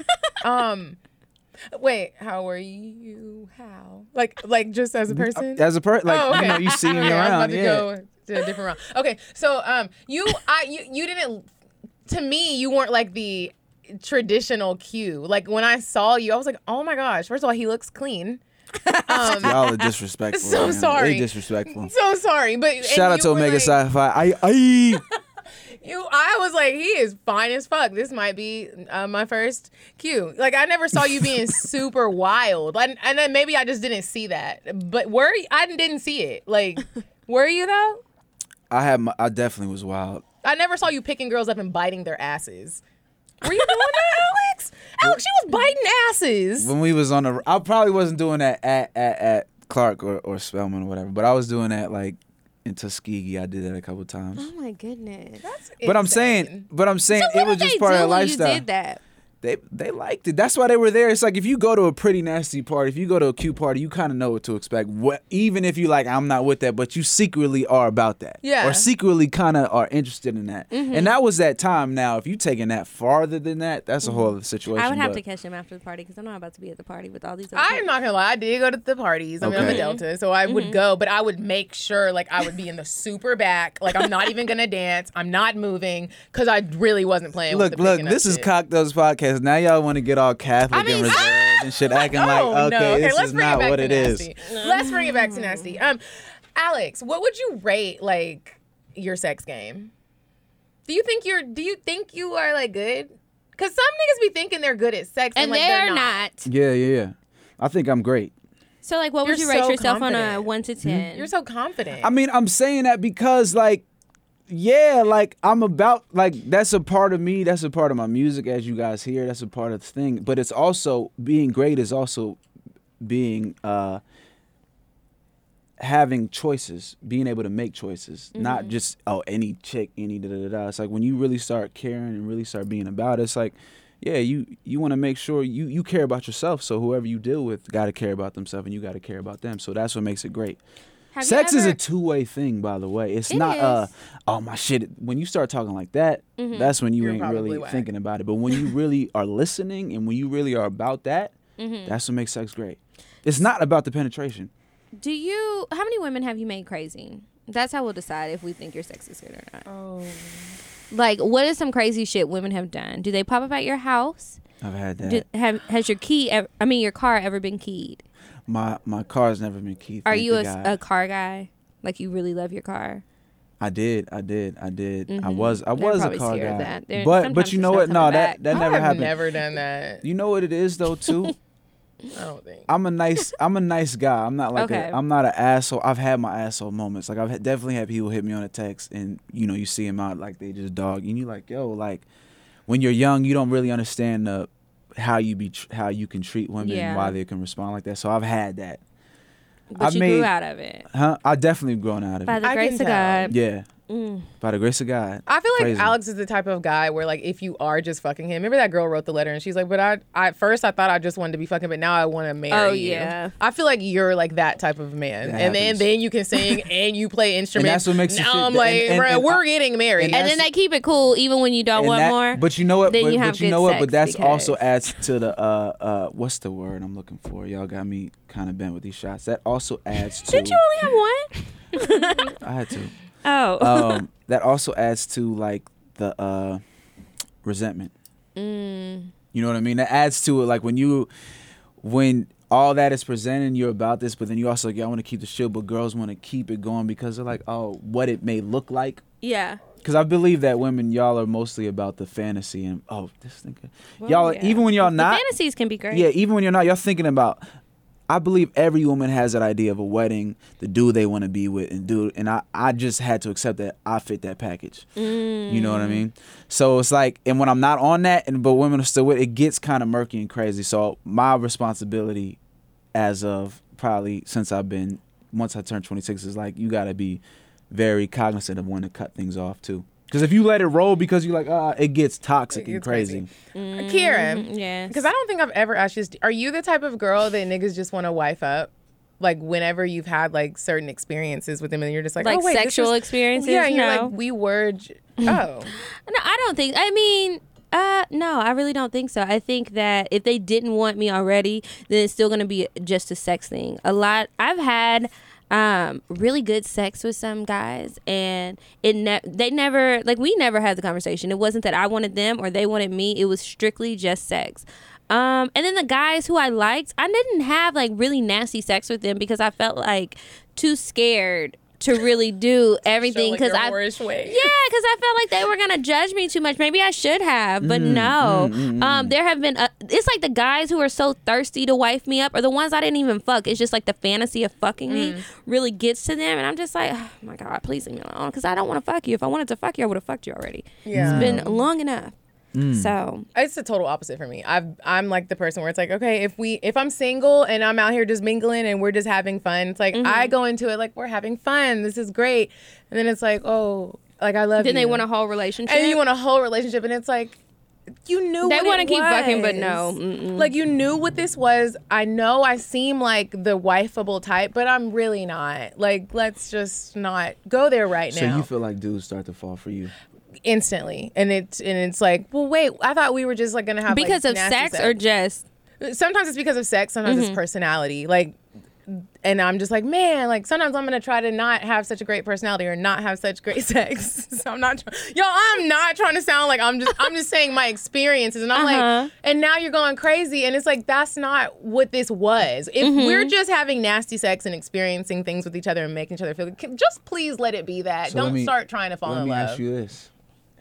Um, wait, how were you? How? Like, like just as a person? As a person, like oh, okay. you know, you see me Okay, I was around. about to yeah. go to a different round. Okay, so um, you, I, you, you didn't. To me, you weren't like the traditional Q. Like when I saw you, I was like, oh my gosh. First of all, he looks clean. Um, Y'all are disrespectful. So man. sorry. They disrespectful. so sorry, but Shout out to Omega like- Psi Phi. I, I, You, I was like, he is fine as fuck. This might be uh, my first cue. Like, I never saw you being super wild, and, and then maybe I just didn't see that. But were I didn't see it. Like, were you though? I had. My, I definitely was wild. I never saw you picking girls up and biting their asses. Were you doing that, Alex? Alex, she was biting asses. When we was on the, I probably wasn't doing that at at, at Clark or, or Spelman or whatever, but I was doing that like in Tuskegee. I did that a couple times. Oh my goodness. That's but I'm Insane. saying, but I'm saying What it was did just they part do of the when lifestyle. You did that. They they liked it. That's why they were there. It's like if you go to a pretty nasty party, if you go to a cute party, you kind of know what to expect. What even if you like, I'm not with that, but you secretly are about that. Yeah. Or secretly kind of are interested in that. Mm-hmm. And that was that time. Now, if you taking that farther than that, that's a whole other situation. Mm-hmm. I would have but- to catch him after the party because I'm not about to be at the party with all these. Other I'm not gonna lie, I did go to the parties. I mean, I'm a Okay. Delta, so I would go, but I would make sure like I would be in the super back. Like I'm not even gonna dance. I'm not moving because I really wasn't playing. Look, with the look, this is shit. Cocktales podcast. Now y'all want to get all Catholic I mean, and reserved and shit, acting Oh, like okay, no. this let's is not it what to it is. nasty. Let's bring it back to nasty. Um, Alex, what would you rate like your sex game? Do you think you're? Do you think you are like good? Because some niggas be thinking they're good at sex, and, and like, they're, not. not. Yeah, yeah, yeah. I think I'm great. So like, what would You're you rate so yourself on a one to 10 You're so confident. I mean, I'm saying that because like yeah, like I'm about like that's a part of me, that's a part of my music as you guys hear, that's a part of the thing, but it's also being great is also being uh having choices, being able to make choices, not just oh any chick, any da da da. da. It's like when you really start caring and really start being about it, it's like yeah, you you want to make sure you you care about yourself. So whoever you deal with got to care about themselves, and you got to care about them. So that's what makes it great. Have you Sex is a two way thing, by the way. It's It not uh is. Mm-hmm. oh my shit. When you start talking like that, that's when you You're ain't really whack. thinking about it. But when you really are listening and when you really are about that, Mm-hmm. that's what makes sex great. It's not about the penetration. Do you? How many women have you made crazy? That's how we'll decide if we think your sex is good or not. oh, Like, what is some crazy shit women have done? Do they pop up at your house? I've had that. Do, have has your key? Ever, I mean, your car ever been keyed? My my car's never been key. Are thank you a, a car guy? Like, you really love your car? I did, I did, I did. I Mhm. was, I They're was a car guy. of that. They're- But, sometimes but you know what? No, coming that back. that never I've happened. never done that. You know what it is though too. I don't think. I'm a nice, I'm a nice guy. I'm not like Okay. a, I'm not an asshole. I've had my asshole moments. Like I've had, definitely had people hit me on a text, and you know you see them out like they just dog, and you like yo, like when you're young, you don't really understand the how you be tr- how you can treat women Yeah. and why they can respond like that. So I've had that. But I you made- grew out of it. Huh? I definitely grown out of By it. By the I grace of. God. Yeah, Mm. by the grace of God. I feel like Crazy. Alex is the type of guy where like if you are just fucking him. Remember that girl wrote the letter and she's like, "But I, I at first I thought I just wanted to be fucking, but now I want to marry Oh, you." yeah. I feel like you're like that type of man, That and then happens. then you can sing and you play instruments. that's what makes it now I'm like, and- bruh, and we're getting married. and And then they keep it cool even when you don't want that- more. But you know what? then but, you but you know what? But sex that's also adds to the uh uh what's the word I'm looking for? Y'all got me kind of bent with these shots. That also adds to. Did you only have one? I had to. Oh. Um, that also adds to like the uh resentment. mm. You know what I mean? That adds to it. Like when you, when all that is presented, you're about this, but then you also like, yeah, I want to keep the shit, but girls want to keep it going because they're like, oh, what it may look like. Yeah. Because I believe that women, y'all are mostly about the fantasy and oh, this thing. Well, y'all, yeah. even when y'all The not, fantasies can be great. yeah, even when you're not, y'all thinking about. I believe every woman has that idea of a wedding, the dude they want to be with, and dude, and I, I just had to accept that I fit that package. You know what I mm. mean? So it's like, and when I'm not on that, and but women are still with, it gets kind of murky and crazy. So my responsibility, as of probably since I've been, once I turned 26, is like you got to be very cognizant of when to cut things off too. Because if you let it roll because you're like, ah, it gets toxic It and gets crazy. crazy. Kieran, Mm, Yes. because I don't think I've ever asked you. this, Are you the type of girl that niggas just want to wife up? Like whenever you've had like certain experiences with them, and you're just like, Like oh, wait, this sexual is- experiences? Yeah, and you're like, we were. j- Oh, No, I don't think. I mean, uh, no, I really don't think so. I think that if they didn't want me already, then it's still gonna be just a sex thing. A lot. I've had um really good sex with some guys and it ne- they never like we never had the conversation. It wasn't that i wanted them or they wanted me. It was strictly just sex. Um and then the guys who i liked i didn't have like really nasty sex with them because i felt like too scared to really do everything because your i whorish way. yeah, because I felt like they were gonna judge me too much. Maybe I should have, but no. Um, there have been. Uh, it's like the guys who are so thirsty to wife me up, or the ones I didn't even fuck. It's just like the fantasy of fucking me really gets to them, and I'm just like, oh my god, please leave me alone, because I don't want to fuck you. If I wanted to fuck you, I would have fucked you already. Yeah. It's been long enough. So It's the total opposite for me. I've I'm like the person where it's like, okay, if we if I'm single and I'm out here just mingling and we're just having fun, it's like Mm-hmm. I go into it like we're having fun. This is great. And then it's like, oh, like I love then you. they want a whole relationship. and you want a whole relationship and it's like you knew They wanna it keep fucking, but no. Mm-mm. Like you knew what this was. I know I seem like the wifeable type, but I'm really not. Like let's just not go there right So now. So you feel like dudes start to fall for you. Instantly. And it's and it's like, well wait, I thought we were just like gonna have like, because of nasty sex, or just? Sometimes it's because of sex sometimes Mm-hmm. it's personality. Like and i'm just like man like sometimes i'm gonna try to not have such a great personality or not have such great sex. So i'm not try- yo i'm not trying to sound like i'm just i'm just saying my experiences. And i'm Uh-huh. like and now you're going crazy. And it's like that's not what this was. If Mm-hmm. we're just having nasty sex and experiencing things with each other and making each other feel good just please let it be that. So don't me- start trying to fall Let in me love. ask you this: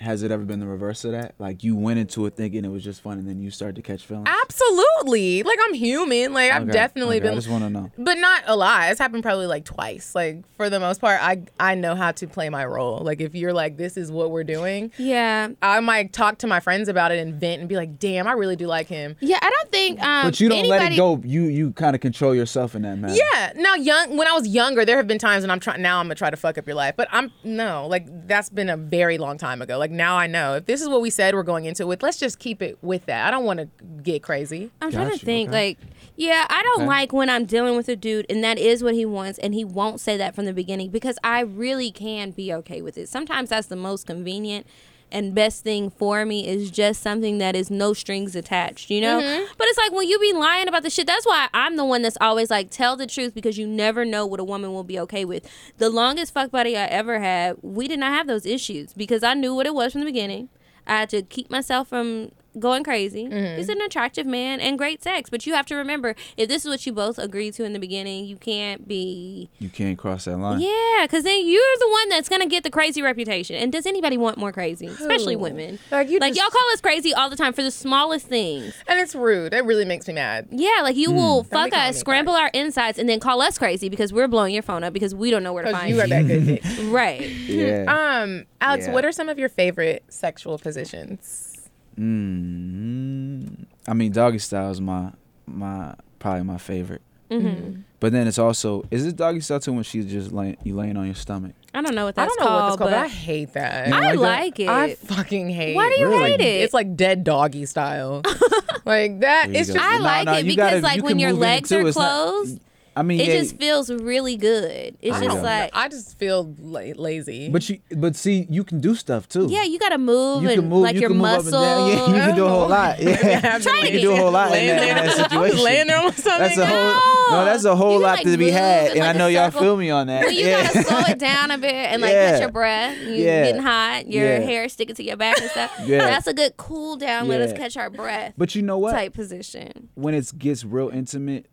Has it ever been the reverse of that? Like you went into it thinking it was just fun, and then you started to catch feelings. absolutely like i'm human like i've Okay, definitely okay, I been just want to know. but not a lot. It's happened probably like twice. Like for the most part, I I know how to play my role. Like if you're like, this is what we're doing, yeah, I might talk to my friends about it and vent and be like, damn, I really do like him. yeah. I don't think. Um, But you don't let it go. You you kind of control yourself in that manner. Yeah. Now, young when I was younger, there have been times when I'm trying. Now I'm gonna try to fuck up your life, but I'm no. Like that's been a very long time ago. Like now I know if this is what we said we're going into it with, let's just keep it with that. I don't want to get crazy. I'm trying Gotcha, to think okay. like yeah, I don't Okay. like when I'm dealing with a dude and that is what he wants and he won't say that from the beginning because I really can be okay with it. Sometimes that's the most convenient and best thing for me is just something that is no strings attached, you know? Mm-hmm. But it's like when you be lying about the shit, that's why I'm the one that's always like tell the truth because you never know what a woman will be okay with. The longest fuck buddy I ever had, we did not have those issues because I knew what it was from the beginning. I had to keep myself from going crazy. Mm-hmm. He's an attractive man and great sex. But you have to remember, if this is what you both agreed to in the beginning, you can't be. You can't cross that line. Yeah, because then you're the one that's gonna get the crazy reputation. And does anybody want more crazy? Especially women. Like, you like just- y'all call us crazy all the time for the smallest things. And it's rude. It really makes me mad. Yeah, like you will Don't fuck us, me scramble our insides, and then call us crazy because we're blowing your phone up because we don't know where to find you you. are that good right. Yeah. Um, Alex, Yeah. what are some of your favorite sexual positions? Mm I mean, doggy style is my my probably my favorite. Mm-hmm. But then it's also is it doggy style too when she's just laying you laying on your stomach? I don't know what I that's don't know called, what it's called, but, I hate that. You don't I like like it. I fucking hate. It. Why do you It's hate it? It's like dead doggy style. like that. It's go. just. I No, like no, it because, gotta- like, you when your move in it legs are It's not- closed, I mean, it yeah, just feels really good. It's I just don't like. I just feel la- lazy. but you but see you can do stuff too. yeah, you gotta move You and can move, like you your can move up muscles. and down. Yeah, you can do a whole lot. Yeah. Try you can do a whole lot in Laying that, in there. that I was situation. laying there on something. That's a whole no. That's a whole lot like, to be had, and I like, a know y'all feel me on that. But you yeah. gotta slow it down a bit and like Yeah. catch your breath. You Yeah. getting hot, your Yeah. hair sticking to your back and stuff. Yeah. That's a good cool down. Let us catch our breath But you know what? type position. When it gets real intimate,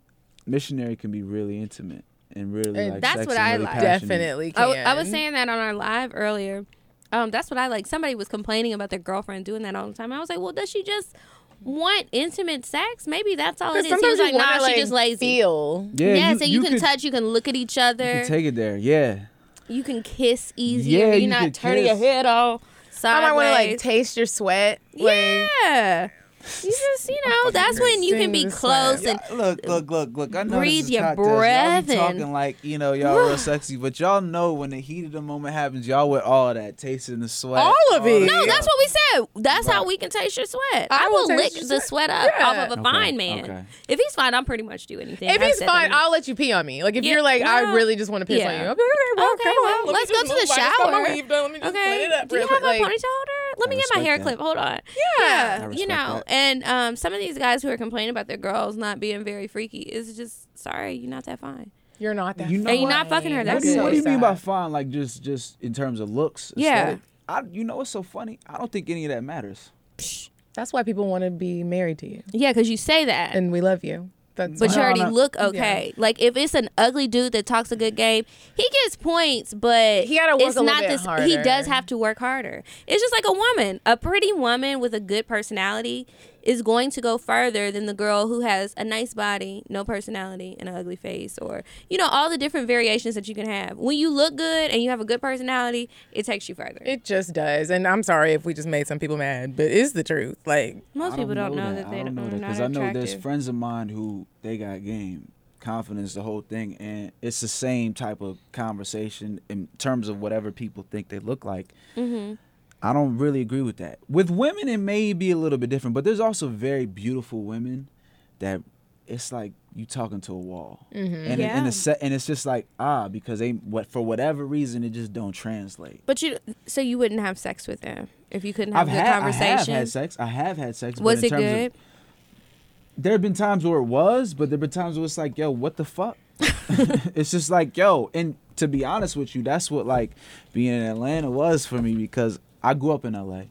missionary can be really intimate and really And like. that's sex what I really like. passionate. Definitely I, can. w- I was saying that on our live earlier. Um, that's what I like. Somebody was complaining about their girlfriend doing that all the time. I was like, well, does she just want intimate sex? Maybe that's all it is. He was like, you nah, like, she just lazy. Feel. Yeah, yeah, you, so you, can could- touch, you can look at each You other, can take it there. Yeah. you can kiss easier. Yeah, You're you not could turning your kiss. head all I might want to like taste your sweat. Like, yeah. You just, you know, that's when you can be close sweat. and Look, look, look, look. I know Breathe your cocktails. Y'all breath be talking like you know y'all real sexy, but y'all know when the heat of the moment happens, y'all with all that tasting the sweat. All of it. that No, stuff. that's what we said. That's how we can taste your sweat. I, I will will lick the sweat. sweat up Yeah. off of a Okay, fine man. okay. If he's fine, I'll pretty much do anything. if I've he's fine. I'll let you pee on me. Like if Yeah, you're like, I really just want to piss on you. Okay, okay, well, Okay, well. Let me let's go to the I just got my shower. weave done. Let me just Okay. let it up Do you have a ponytail holder? Let me get my hair that. clip. Hold on. Yeah. Yeah. You know, that. And um, some of these guys who are complaining about their girls not being very freaky is just sorry, you're not that fine. You're not that. You know And you're not fucking her that What do, you, good. what do you mean by fine? Like just just in terms of looks? Yeah. aesthetic? I, you know what's so funny? I don't think any of that matters. That's why people want to be married to you, Yeah, because you say that. and we love you. That's But you already look okay. Like if it's an ugly dude that talks a good game, he gets points, but He gotta work it's a not bit this. He does have to work harder. It's just like a woman. A pretty woman with a good personality is going to go further than the girl who has a nice body, no personality, and an ugly face, or you know all the different variations that you can have. When you look good and you have a good personality, it takes you further. It just does, and I'm sorry if we just made some people mad, but it's the truth. Like, Most I people don't know that, I they don't don't know know that because I know there's friends of mine who they got game, confidence, the whole thing, and it's the same type of conversation in terms of whatever people think they look like. Mm-hmm. I don't really agree with that. With women, it may be a little bit different, but there's also very beautiful women that it's like you talking to a wall, and it- and it's and it's just like ah because they what for whatever reason it just don't translate. But you, so you wouldn't have sex with them if you couldn't have I've a good had I have had sex. I have had sex. but Was in it terms of- good? there have been times where it was, but there have been times where it's like, yo, what the fuck? it's just like, yo, and to be honest with you, that's what like being in Atlanta was for me because I grew up in LA.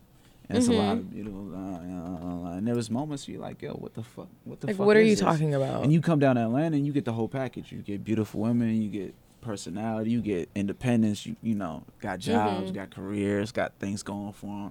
And it's a lot Mm-hmm. of beautiful, uh, uh, uh, and there was moments where you're like, yo, what the fuck, what the like fuck? what are you this? talking about? And you come down to Atlanta and you get the whole package. You get beautiful women, you get personality, you get independence. You you know got jobs, Mm-hmm. got careers, got things going for them.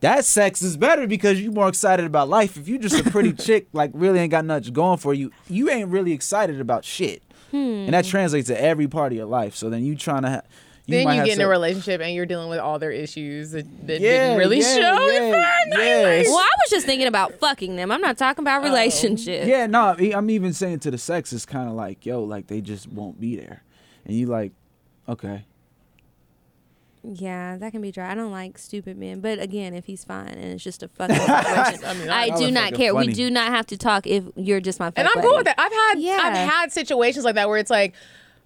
That sex is better because you're more excited about life. If you just a pretty chick, like really ain't got much going for you, you ain't really excited about shit. And Hmm. that translates to every part of your life. So then you trying to, ha- you then you get in a relationship and you're dealing with all their issues that, that Yeah, didn't really yeah, show yeah, in first yes. Well, I was just thinking about fucking them. I'm not talking about oh. relationships. Yeah, no, I- I'm even saying to the sex, it's kind of like, yo, like they just won't be there, and you like, okay, Yeah, that can be dry. I don't like stupid men, but again, if he's fine and it's just a fucking situation, I mean, I, Y'all do not care. funny. We do not have to talk if you're just my. And fuck I'm buddy. cool with that. I've had Yeah. I've had situations like that where it's like,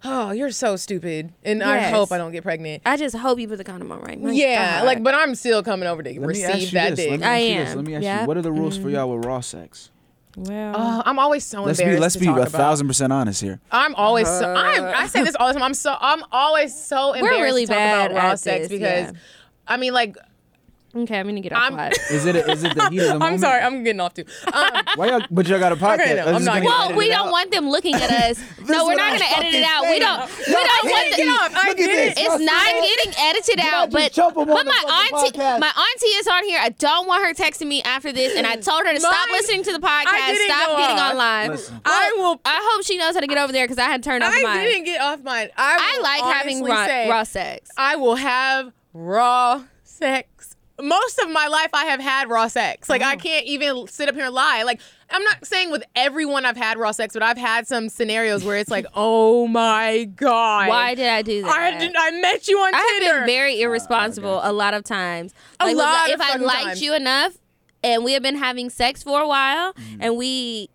oh, you're so stupid, and I hope I don't get pregnant. I just hope you put the condom on right. My yeah, God. like, but I'm still coming over to let me ask receive you that this. dick. Let me I ask you this. am. Let me ask Yeah. you, what are the rules Mm. for y'all with raw sex? well, Uh, I'm always so Let's embarrassed. be let's to be talk a about. thousand percent honest here. I'm always so. I'm, I say this all the time. I'm so. I'm always so embarrassed really to talk bad about raw sex this, because, yeah. I mean, like, Okay, I'm gonna get off I'm- Is it? A, is it the heat of the moment? I'm sorry, I'm getting off too. Um, Why y'all? But y'all got a podcast. Okay, no, I'm not gonna Well, we don't out. want them looking at us. No, we're not gonna edit it out. We don't. We Y'all don't can't want get them. off. I Look get at it. this. It's Y'all not see that? getting edited Y'all out, but jump 'em on but my auntie, podcast. my auntie is on here. I don't want her texting me after this, and I told her to stop Mine- listening to the podcast, stop getting off. online. Listen. I will. I hope she knows how to get over there because I had turned off I mine. I didn't get off mine. I, I like having honestly raw, say, raw sex. I will have raw sex. Most of my life, I have had raw sex. Like Mm. I can't even sit up here and lie. Like I'm not saying with everyone I've had raw sex, but I've had some scenarios where it's like, oh my god, Why did I do that? I did, I met you on I have Tinder. been very irresponsible a lot of times. A Like, with- lot if of I liked times. you enough, and we have been having sex for a while, Mm-hmm. and we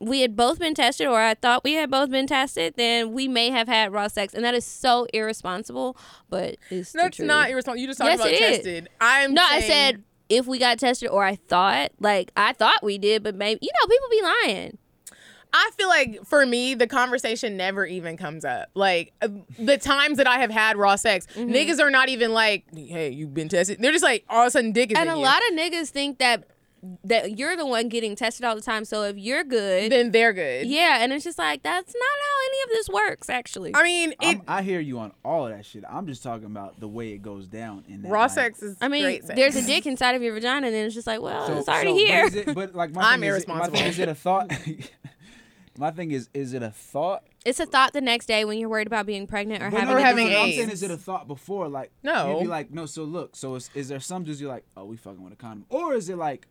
we had both been tested, or I thought we had both been tested, then we may have had raw sex, and that is so irresponsible. But it's That's not irresponsible. You just talking Yes, about it is. tested. I'm No, I said if we got tested, or I thought like I thought we did, but maybe you know people be lying. I feel like for me, the conversation never even comes up. Like uh, the times that I have had raw sex, Mm-hmm. niggas are not even like, "Hey, you've been tested." They're just like, all of a sudden, dick is And a you. lot of niggas think that that you're the one getting tested all the time. So if you're good, then they're good. Yeah, and it's just like that's not how any of this works. Actually, I mean, it I'm- hear you on all of that shit. I'm just talking about the way it goes down in that. raw like- sex is. I mean, great sex. there's a dick inside of your vagina, and then it's just like, well, So- it's already so, but here. is it- But, like, my I'm thing is, my irresponsible. thing is it a thought? my thing is, is it a thought? it's a thought the next day when you're worried about being pregnant or But having Or a having disease. I'm saying, is it a thought before? Like, No. You'd be like, no. So look, so is, is there some dudes you're like, oh, we fucking with a condom, or is it like,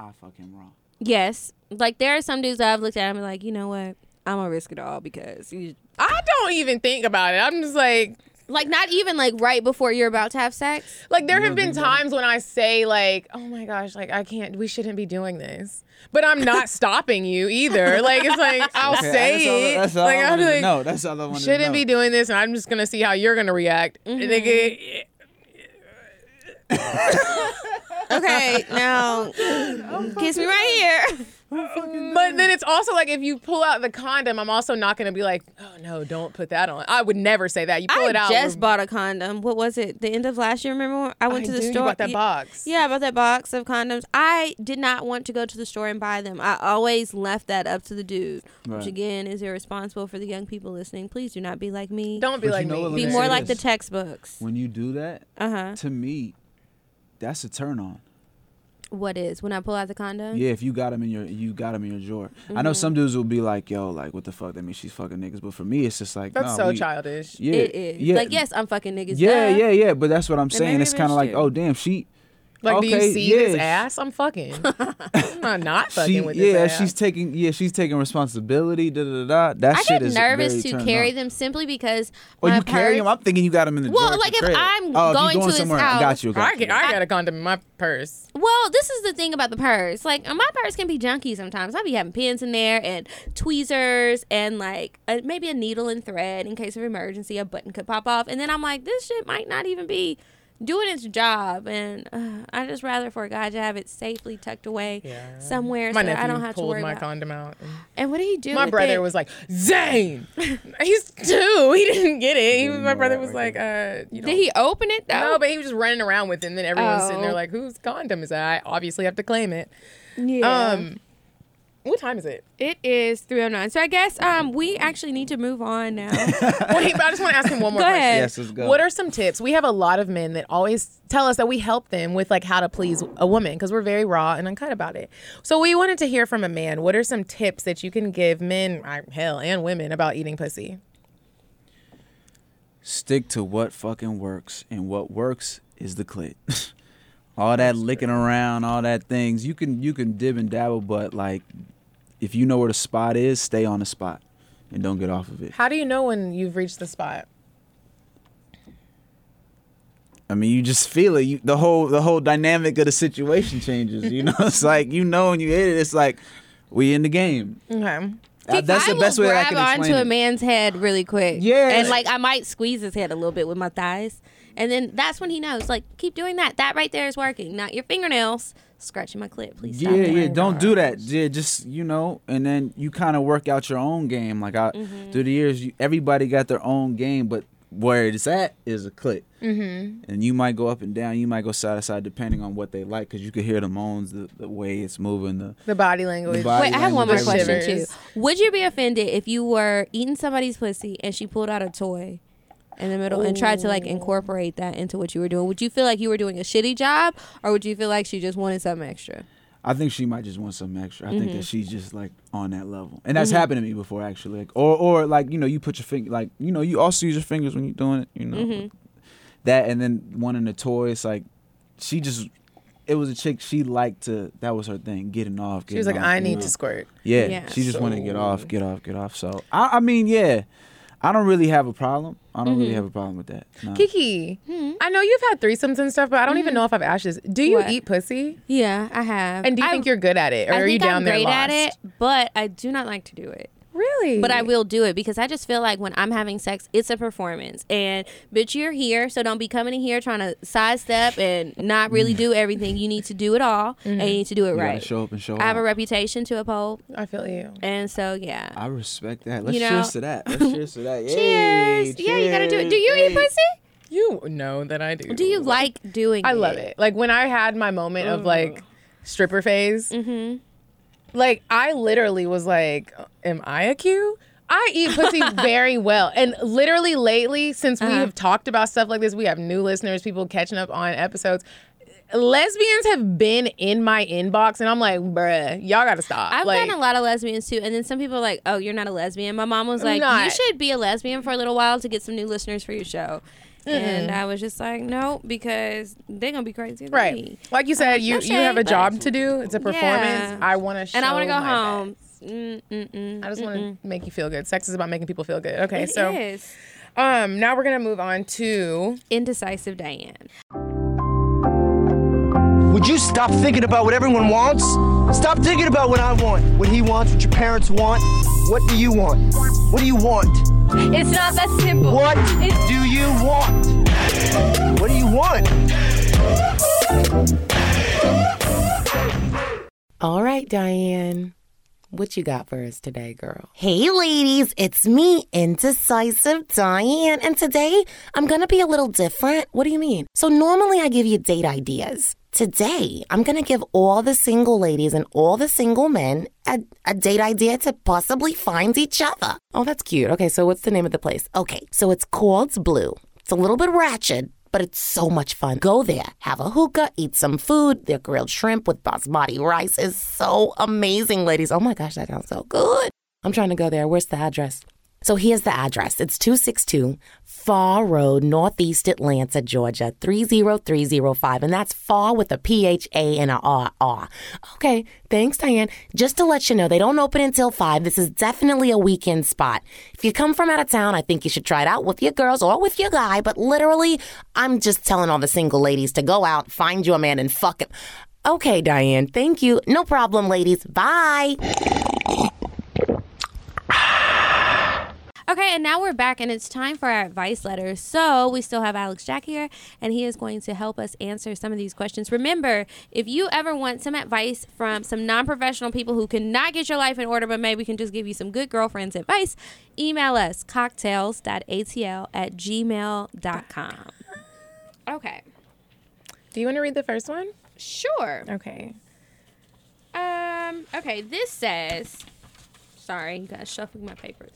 I fucking wrong? Yes, like there are some dudes that I've looked at and be like, you know what, I'm gonna risk it all because you. I don't even think about it. I'm just like, Like not even like right before you're about to have sex. like there have been think about it? times when I say like, oh my gosh, like I can't. We shouldn't be doing this. But I'm not stopping you either. Like it's like I'll Okay, say it. That's all, like that's all I I'm like, know. That's all I wanted to shouldn't know. be doing this, and I'm just gonna see how you're gonna react. Nigga, Okay, now kiss me right here. But then it's also like if you pull out the condom, I'm also not gonna be like, oh no, don't put that on. I would never say that. You pull I it out. just bought a condom. What was it? The end of last year. Remember? when I went I to the do, you store. bought that box. Yeah, I bought that box of condoms. I did not want to go to the store and buy them. I always left that up to the dude, which again is irresponsible for the young people listening. Please do not be like me. Don't be But you like know me. be more say like the textbooks. When you do that, Uh huh. to me, that's a turn on. What is when I pull out the condom? Yeah, if you got him in your you got him in your drawer. I Mm-hmm. know some dudes will be like, "Yo, like what the fuck? That means she's fucking niggas." But for me, it's just like That's nah, so we- childish. Yeah, It is. Yeah, Like yes, I'm fucking niggas. Yeah, duh. yeah, yeah. But that's what I'm Then saying. It's kind of like, oh damn, she. Like, do you see this yeah. ass? I'm fucking. I'm not, not fucking She, with this yeah, ass. she's taking yeah, she's taking responsibility. Da da da. da. That I shit get is nervous very to carry on. them simply because Oh, my you carry them? I'm thinking you got them in the Well, like, if crib. I'm oh, if going you to going his somewhere, I house- got you. I, Got you. get, I got a condom in my purse. Well, this is the thing about the purse. Like, my purse can be junky sometimes. I'll be having pins in there and tweezers and like a, maybe a needle and thread in case of emergency. A button could pop off, and then I'm like, this shit might not even be doing its job, and uh, I just rather for a guy to have it safely tucked away somewhere My so nephew I don't have to pulled worry my about. condom out. and and what did he do? My with brother it? was like, Zane, he's two. He didn't get it. He, my brother was like, uh, you know. Did he open it though? No, but he was just running around with it, and then everyone's sitting there Oh. like, "Whose condom is that?" I obviously have to claim it. yeah. Um, what time is it? it is three oh nine. So I guess um we actually need to move on now. Wait, but I just want to ask him one more Go question. ahead. Yes, let's go. What are some tips? We have a lot of men that always tell us that we help them with like how to please a woman because we're very raw and uncut about it. So we wanted to hear from a man. What are some tips that you can give men, hell, and women about eating pussy? Stick to what fucking works, and what works is the clit. all that licking around, all that things. You can you can dib and dabble, but like, if you know where the spot is, stay on the spot, and don't get off of it. How do you know when you've reached the spot? I mean, you just feel it. You, the whole the whole dynamic of the situation changes. You know, it's like you know when you hit it, it's like we in the game. Okay. Uh, that's I the best will way that I grab can explain onto a man's head really quick. Yeah. and like I might squeeze his head a little bit with my thighs, and then that's when he knows. Like, keep doing that. That right there is working. Not your fingernails scratching my clit. Please stop. Yeah, yeah. Don't do that. Yeah, just you know, and then you kind of work out your own game. Like I, Mm-hmm. through the years, you, everybody got their own game, but where it's at is a click. Mm-hmm. And you might go up and down. You might go side to side depending on what they like, because you could hear the moans, the, the way it's moving, the The body language. body Wait, I have one more question too. Would you be offended if you were eating somebody's pussy and she pulled out a toy in the middle and tried to like incorporate that into what you were doing? Would you feel like you were doing a shitty job, or would you feel like she just wanted something extra? I think she might just want something extra. I Mm-hmm. think that she's just like on that level, and that's happened to me before actually. Like, or or like you know, you put your finger like you know, you also use your fingers when you're doing it. You know, Mm-hmm. that and then one in the toys like she just. It was a chick she liked to. That was her thing, getting off. She was like, off, I need know. to squirt. Yeah, Yeah. she just wanted to get off, get off, get off. So I, I mean, yeah, I don't really have a problem. I don't Mm-hmm. really have a problem with that. No. Kiki, I know you've had threesomes and stuff, but I don't even know if I've asked this. Do you What? eat pussy? Yeah, I have. And do you I, think you're good at it, or I are you down there? I'm there great lost? at it, but I do not like to do it. Really? But I will do it because I just feel like when I'm having sex, it's a performance. And bitch, you're here, so don't be coming in here trying to sidestep and not really do everything. You need to do it all, and you need to do it You right. show up and show I have a reputation to uphold, I feel you. and so yeah. I respect that. Let's You know- cheers to that. Let's cheers to that. Cheers! Yay, Yeah, you gotta do it. Do you cheers. eat pussy? You know that I do. Do you like doing? I love it. Like when I had my moment of like stripper phase, Mm-hmm. Like I literally was like, "Am I a Q?" I eat pussy very well, and literally lately, since we Uh-huh. have talked about stuff like this, we have new listeners, people catching up on episodes. Lesbians have been in my inbox, and I'm like, "Bruh, y'all gotta stop." I've like, gotten a lot of lesbians too, and then some people are like, "Oh, you're not a lesbian." My mom was like, "You should be a lesbian for a little while to get some new listeners for your show." And I was just like, "No, because they're gonna be crazy." right? me." Like you said, you no you have a job to do. It's a performance. Yeah. I want to, show. And I want to go home. Mm, mm, mm, I just want to make you feel good. Sex is about making people feel good. Okay, It so is. um, now we're gonna move on to indecisive Diane. Would you stop thinking about what everyone wants? Stop thinking about what I want, what he wants, what your parents want. What do you want? What do you want? It's not that simple. What do you want? What do you want? All right, Diane. What you got for us today, girl? Hey, ladies, it's me, Indecisive Diane, and today I'm gonna be a little different. What do you mean? So, normally I give you date ideas. Today, I'm gonna give all the single ladies and all the single men a, a date idea to possibly find each other. Oh, that's cute. Okay, so what's the name of the place? Okay, so it's called Blue. It's a little bit ratchet, but it's so much fun. Go there, have a hookah, eat some food. Their grilled shrimp with basmati rice is so amazing, ladies. Oh my gosh, that sounds so good. I'm trying to go there. Where's the address? So here's the address. It's 262 Pharr Road, Northeast Atlanta, Georgia, 30305. And that's Pharr with a P H A and a R R. Okay, thanks, Diane. Just to let you know, they don't open until 5. This is definitely a weekend spot. If you come from out of town, I think you should try it out with your girls or with your guy. But literally, I'm just telling all the single ladies to go out, find you a man, and fuck him. Okay, Diane. Thank you. No problem, ladies. Bye. Okay, and now we're back, and it's time for our advice letters. So we still have Alex Jacke here, and he is going to help us answer some of these questions. Remember, if you ever want some advice from some non-professional people who cannot get your life in order, but maybe can just give you some good girlfriend's advice, email us cocktales.atl at gmail.com. Okay, Do you want to read the first one? sure. Okay. Um. Okay. This says. Sorry, you guys shuffling my papers.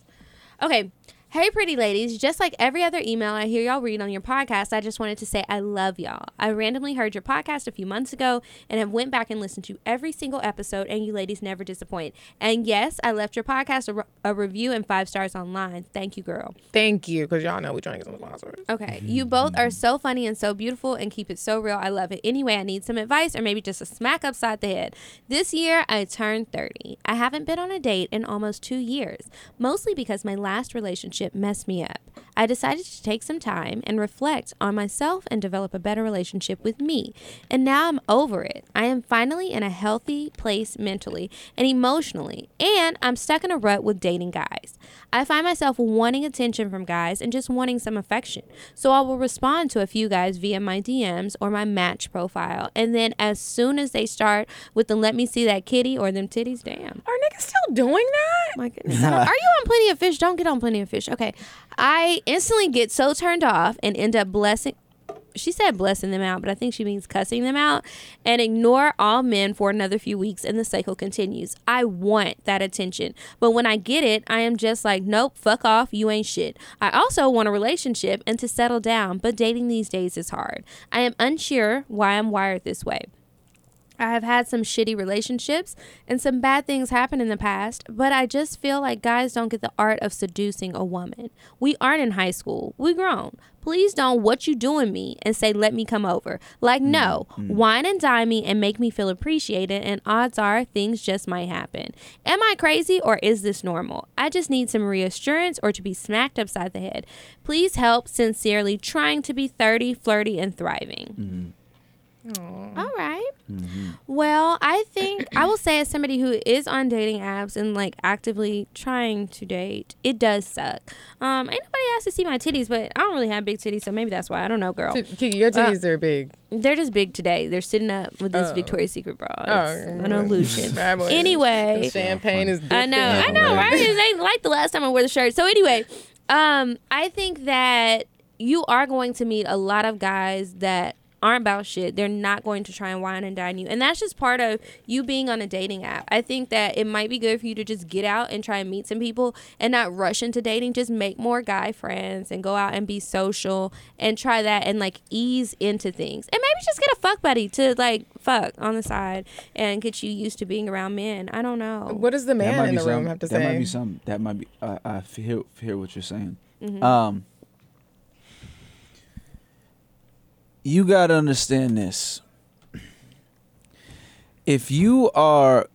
Okay. Hey, pretty ladies. Just like every other email I hear y'all read on your podcast, I just wanted to say I love y'all. I randomly heard your podcast a few months ago and have went back and listened to every single episode, and you ladies never disappoint. And yes, I left your podcast a, re- a review and five stars online. Thank you, girl. Thank you, because y'all know we're trying to get some sponsors. Okay. You both are so funny and so beautiful and keep it so real. I love it. Anyway, I need some advice or maybe just a smack upside the head. This year, I turned 30. I haven't been on a date in almost two years, mostly because my last relationship messed me up. I decided to take some time and reflect on myself and develop a better relationship with me. And now I'm over it. I am finally in a healthy place mentally and emotionally, and I'm stuck in a rut with dating guys. I find myself wanting attention from guys and just wanting some affection. So I will respond to a few guys via my DMs or my match profile. And then as soon as they start with the let me see that kitty or them titties, damn. Are niggas still doing that? My goodness. Are you on Plenty of Fish? Don't get on Plenty of Fish. Okay. I instantly get so turned off and end up blessing. She said blessing them out, but I think she means cussing them out and ignore all men for another few weeks and the cycle continues. I want that attention. But when I get it, I am just like, nope, fuck off, you ain't shit. I also want a relationship and to settle down, but dating these days is hard. I am unsure why I'm wired this way. I have had some shitty relationships and some bad things happen in the past, but I just feel like guys don't get the art of seducing a woman. We aren't in high school. We grown. Please don't what you doing me and say let me come over. Like mm, no, mm. wine and dine me and make me feel appreciated and odds are things just might happen. Am I crazy or is this normal? I just need some reassurance or to be smacked upside the head. Please help sincerely trying to be 30, flirty and thriving. Mm-hmm. All right. Well, I think I will say as somebody who is on dating apps and like actively trying to date, it does suck. Um, ain't nobody asked to see my titties, but I don't really have big titties, so maybe that's why. I don't know, girl. T- Kiki, your titties are big. They're just big today. They're sitting up with this Oh. Victoria's Secret bra. Oh, It's an illusion. Bad boy. Anyway, The champagne is. I know, I know, right? It ain't like the last time I wore the shirt. So anyway, um, I think that you are going to meet a lot of guys that aren't about shit. They're not going to try and wine and dine you. And that's just part of you being on a dating app. I think that it might be good for you to just get out and try and meet some people and not rush into dating. Just make more guy friends and go out and be social and try that and like ease into things. And maybe just get a fuck buddy to like fuck on the side and get you used to being around men. I don't know. What does the man in the room have to that say? might be some. That might be. I I hear hear what you're saying. Mhm. Um, you gotta understand this. If you are,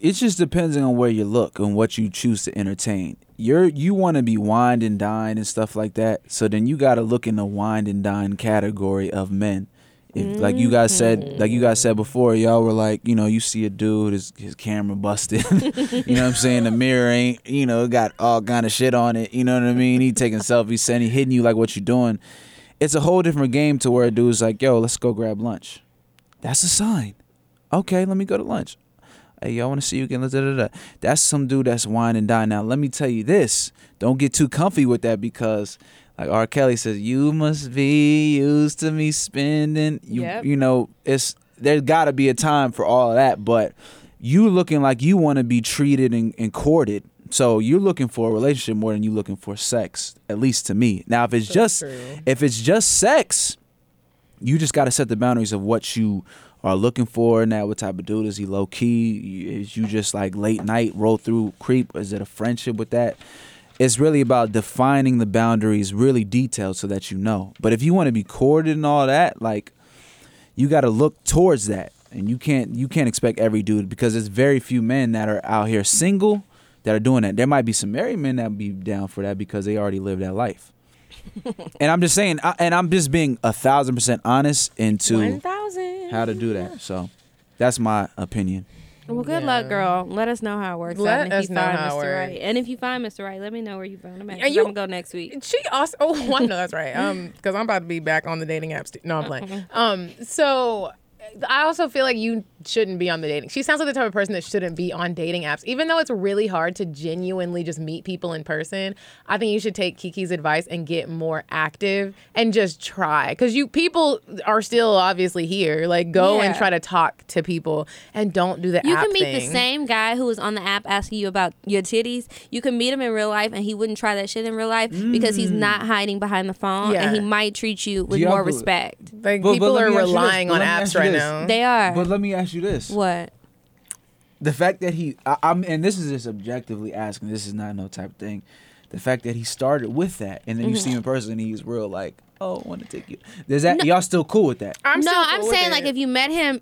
it just depends on where you look and what you choose to entertain. You're you want to be wined and dined and stuff like that. So then you got to look in the wined and dine category of men. If like you guys said, like you guys said before, y'all were like, you know, you see a dude, his his camera busted. you know what I'm saying? The mirror ain't, you know, got all kind of shit on it. You know what I mean? He taking selfies, saying he hitting you like what you doing. It's a whole different game to where a dude's like, yo, let's go grab lunch. That's a sign. Okay, let me go to lunch. Hey, y'all want to see you again? Da, da, da. That's some dude that's wine and dine. Now, let me tell you this. Don't get too comfy with that because, like R. Kelly says, you must be used to me spending. You, Yep. you know, it's there's got to be a time for all of that. But you looking like you want to be treated and, and courted. So you're looking for a relationship more than you're looking for sex, at least to me. Now, if it's just if it's just sex, you just got to set the boundaries of what you are looking for. Now, what type of dude is he? Low key? Is you just like late night roll through creep? Is it a friendship with that? It's really about defining the boundaries, really detailed, so that you know. But if you want to be courted and all that, like you got to look towards that, and you can't you can't expect every dude because there's very few men that are out here single that are doing that. There might be some married men that be down for that because they already lived that life. and I'm just saying, I, and I'm just being a thousand percent honest into One thousand. how to do that. So that's my opinion. Well, good luck, girl. Let us know how it works. Let out, and us if you know find how it Mr. Right. works. And if you find Mr. Right, let me know where you found him at. And 'cause you- I'm gonna go next week. She also. Oh, I know that's right. Um, because I'm about to be back on the dating apps. Too. No, I'm playing. Um, so I also feel like you shouldn't be on the dating. She sounds like the type of person that shouldn't be on dating apps, even though it's really hard to genuinely just meet people in person. I think you should take Kiki's advice and get more active and just try, because you people are still obviously here. Like, go and try to talk to people and don't do the You app can meet the same guy who was on the app asking you about your titties. You can meet him in real life, and he wouldn't try that shit in real life because he's mm. not hiding behind the phone, Yeah. and he might treat you with y'all more respect. Like But- but people let are me ask you this, relying on let me ask apps right this. now. They are. But let me ask you this: what? the fact that he, I, I'm, and this is just objectively asking. This is not no type of thing. The fact that he started with that, and then you see him in mm-hmm. person, and he's real like, oh, I want to take you. Does that y'all still cool with that? I'm no, still I'm with saying it. like if you met him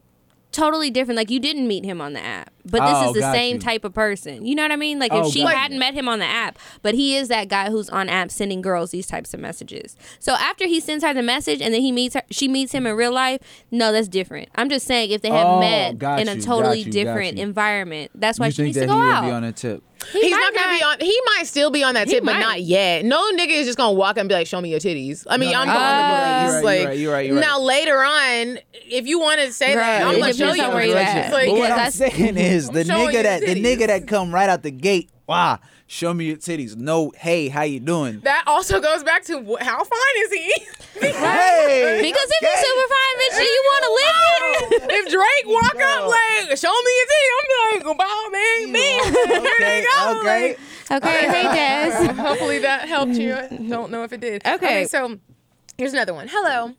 totally different, like you didn't meet him on the app, but this Oh, is the same you. type of person. You know what I mean? Like Oh, if she hadn't met him on the app, but he is that guy who's on app sending girls these types of messages. So after he sends her the message and then he meets her, she meets him in real life. No, that's different. I'm just saying if they have Oh, met in a totally you, different environment, that's why you she think needs that to he go would out. be on a tip? He He's not gonna be on. He might still be on that He tip, but not yet. No nigga is just gonna walk and be like, "Show me your titties." I mean, No, I'm no, calling you're the police. you're right, like you're right, you're right, you're right. now later on, if you want to say that, I'm gonna show you on where you at. Like, But what Because I'm saying is the nigga you that the nigga that come right out the gate bah, show me your titties. No, hey, how you doing? That also goes back to wh- how fine is he? Hey, Because if you're super fine, bitch, do you want to lick it? if Drake walk up like, show me your titty, I'm like, ball man, man. Here they go. okay. Okay, hey Des. Hopefully that helped you. I don't know if it did. Okay. so here's another one. Hello.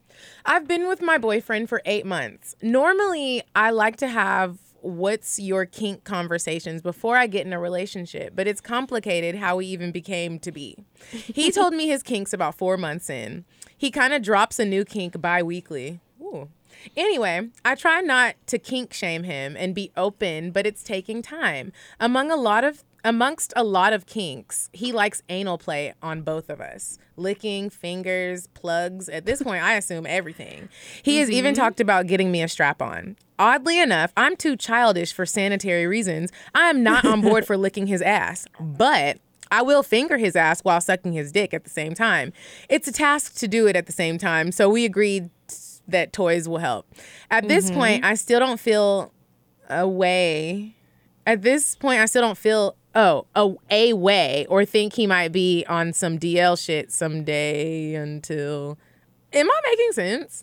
I've been with my boyfriend for eight months. Normally, I like to have what's your kink conversations before I get in a relationship, but it's complicated how we even became to be. He told me his kinks about four months in. He kind of drops a new kink bi weekly. Ooh. Anyway, I try not to kink shame him and be open, but it's taking time. Among a lot of amongst a lot of kinks, he likes anal play on both of us. Licking, fingers, plugs. At this point, I assume everything. He has even mm-hmm. talked about getting me a strap on. Oddly enough, I'm too childish for sanitary reasons. I am not on board for licking his ass, but I will finger his ass while sucking his dick at the same time. It's a task to do it at the same time, so we agreed that toys will help. At this mm-hmm. point, I still don't feel a way. At this point, I still don't feel oh a, a way or think he might be on some DL shit someday until. Am I making sense?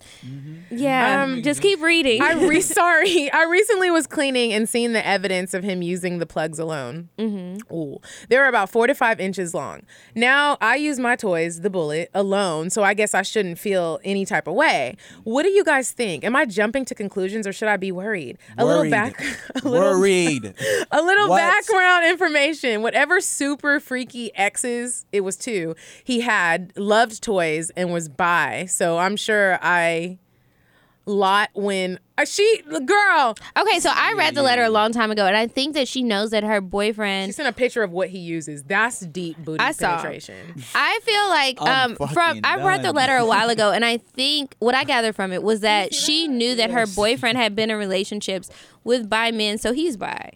Yeah, Um, just keep reading. I re- sorry. I recently was cleaning and seen the evidence of him using the plugs alone. Mm-hmm. Ooh, they were about four to five inches long. Now I use my toys, the bullet, alone, so I guess I shouldn't feel any type of way. What do you guys think? Am I jumping to conclusions or should I be worried? A little back, a little, Worried. a little What? background information. Whatever super freaky exes, it was two, he had loved toys and was bi. So I'm sure I lot when uh, she girl okay, so I read the letter a long time ago, and I think that she knows that her boyfriend. she boyfriend. sent a picture of what he uses. That's deep booty I saw. penetration. I feel like I'm um from fucking I read the letter a while ago, and I think what I gathered from it was that she knew that her boyfriend had been in relationships with bi men, so he's bi.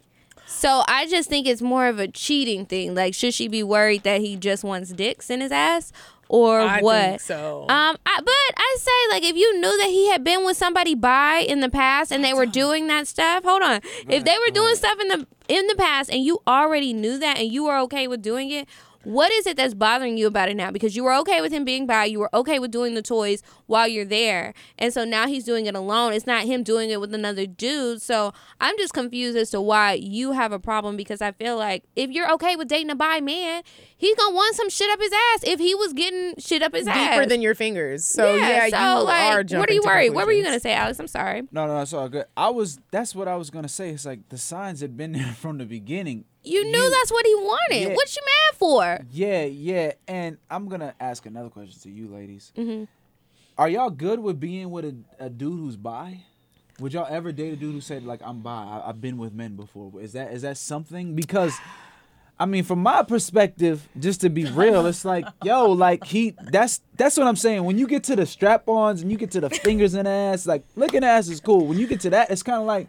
So I just think it's more of a cheating thing. Like, should she be worried that he just wants dicks in his ass, or I what? think so. Um, I, but I say like if you knew that he had been with somebody bi in the past and they were doing that stuff, hold on. if they were doing stuff in the in the past and you already knew that and you were okay with doing it, what is it that's bothering you about it now? Because you were okay with him being bi, you were okay with doing the toys while you're there, and so now he's doing it alone. It's not him doing it with another dude. So I'm just confused as to why you have a problem. Because I feel like if you're okay with dating a bi man, he's gonna want some shit up his ass. If he was getting shit up his ass, Deeper than your fingers. So yeah, so, you like, are What are you worried? What were you gonna say, Alex? I'm sorry. No, no, it's all good. I was. That's what I was gonna say. It's like the signs had been there from the beginning. You knew that's what he wanted. Yeah. What you mad for? Yeah, yeah. And I'm gonna ask another question to you, ladies. Mm-hmm. Are y'all good with being with a, a dude who's bi? Would y'all ever date a dude who said like I'm bi? I, I've been with men before. Is that is that something? Because I mean, from my perspective, just to be real, it's like, yo, like he that's that's what I'm saying. When you get to the strap-ons and you get to the fingers and ass, like licking ass is cool. When you get to that, it's kind of like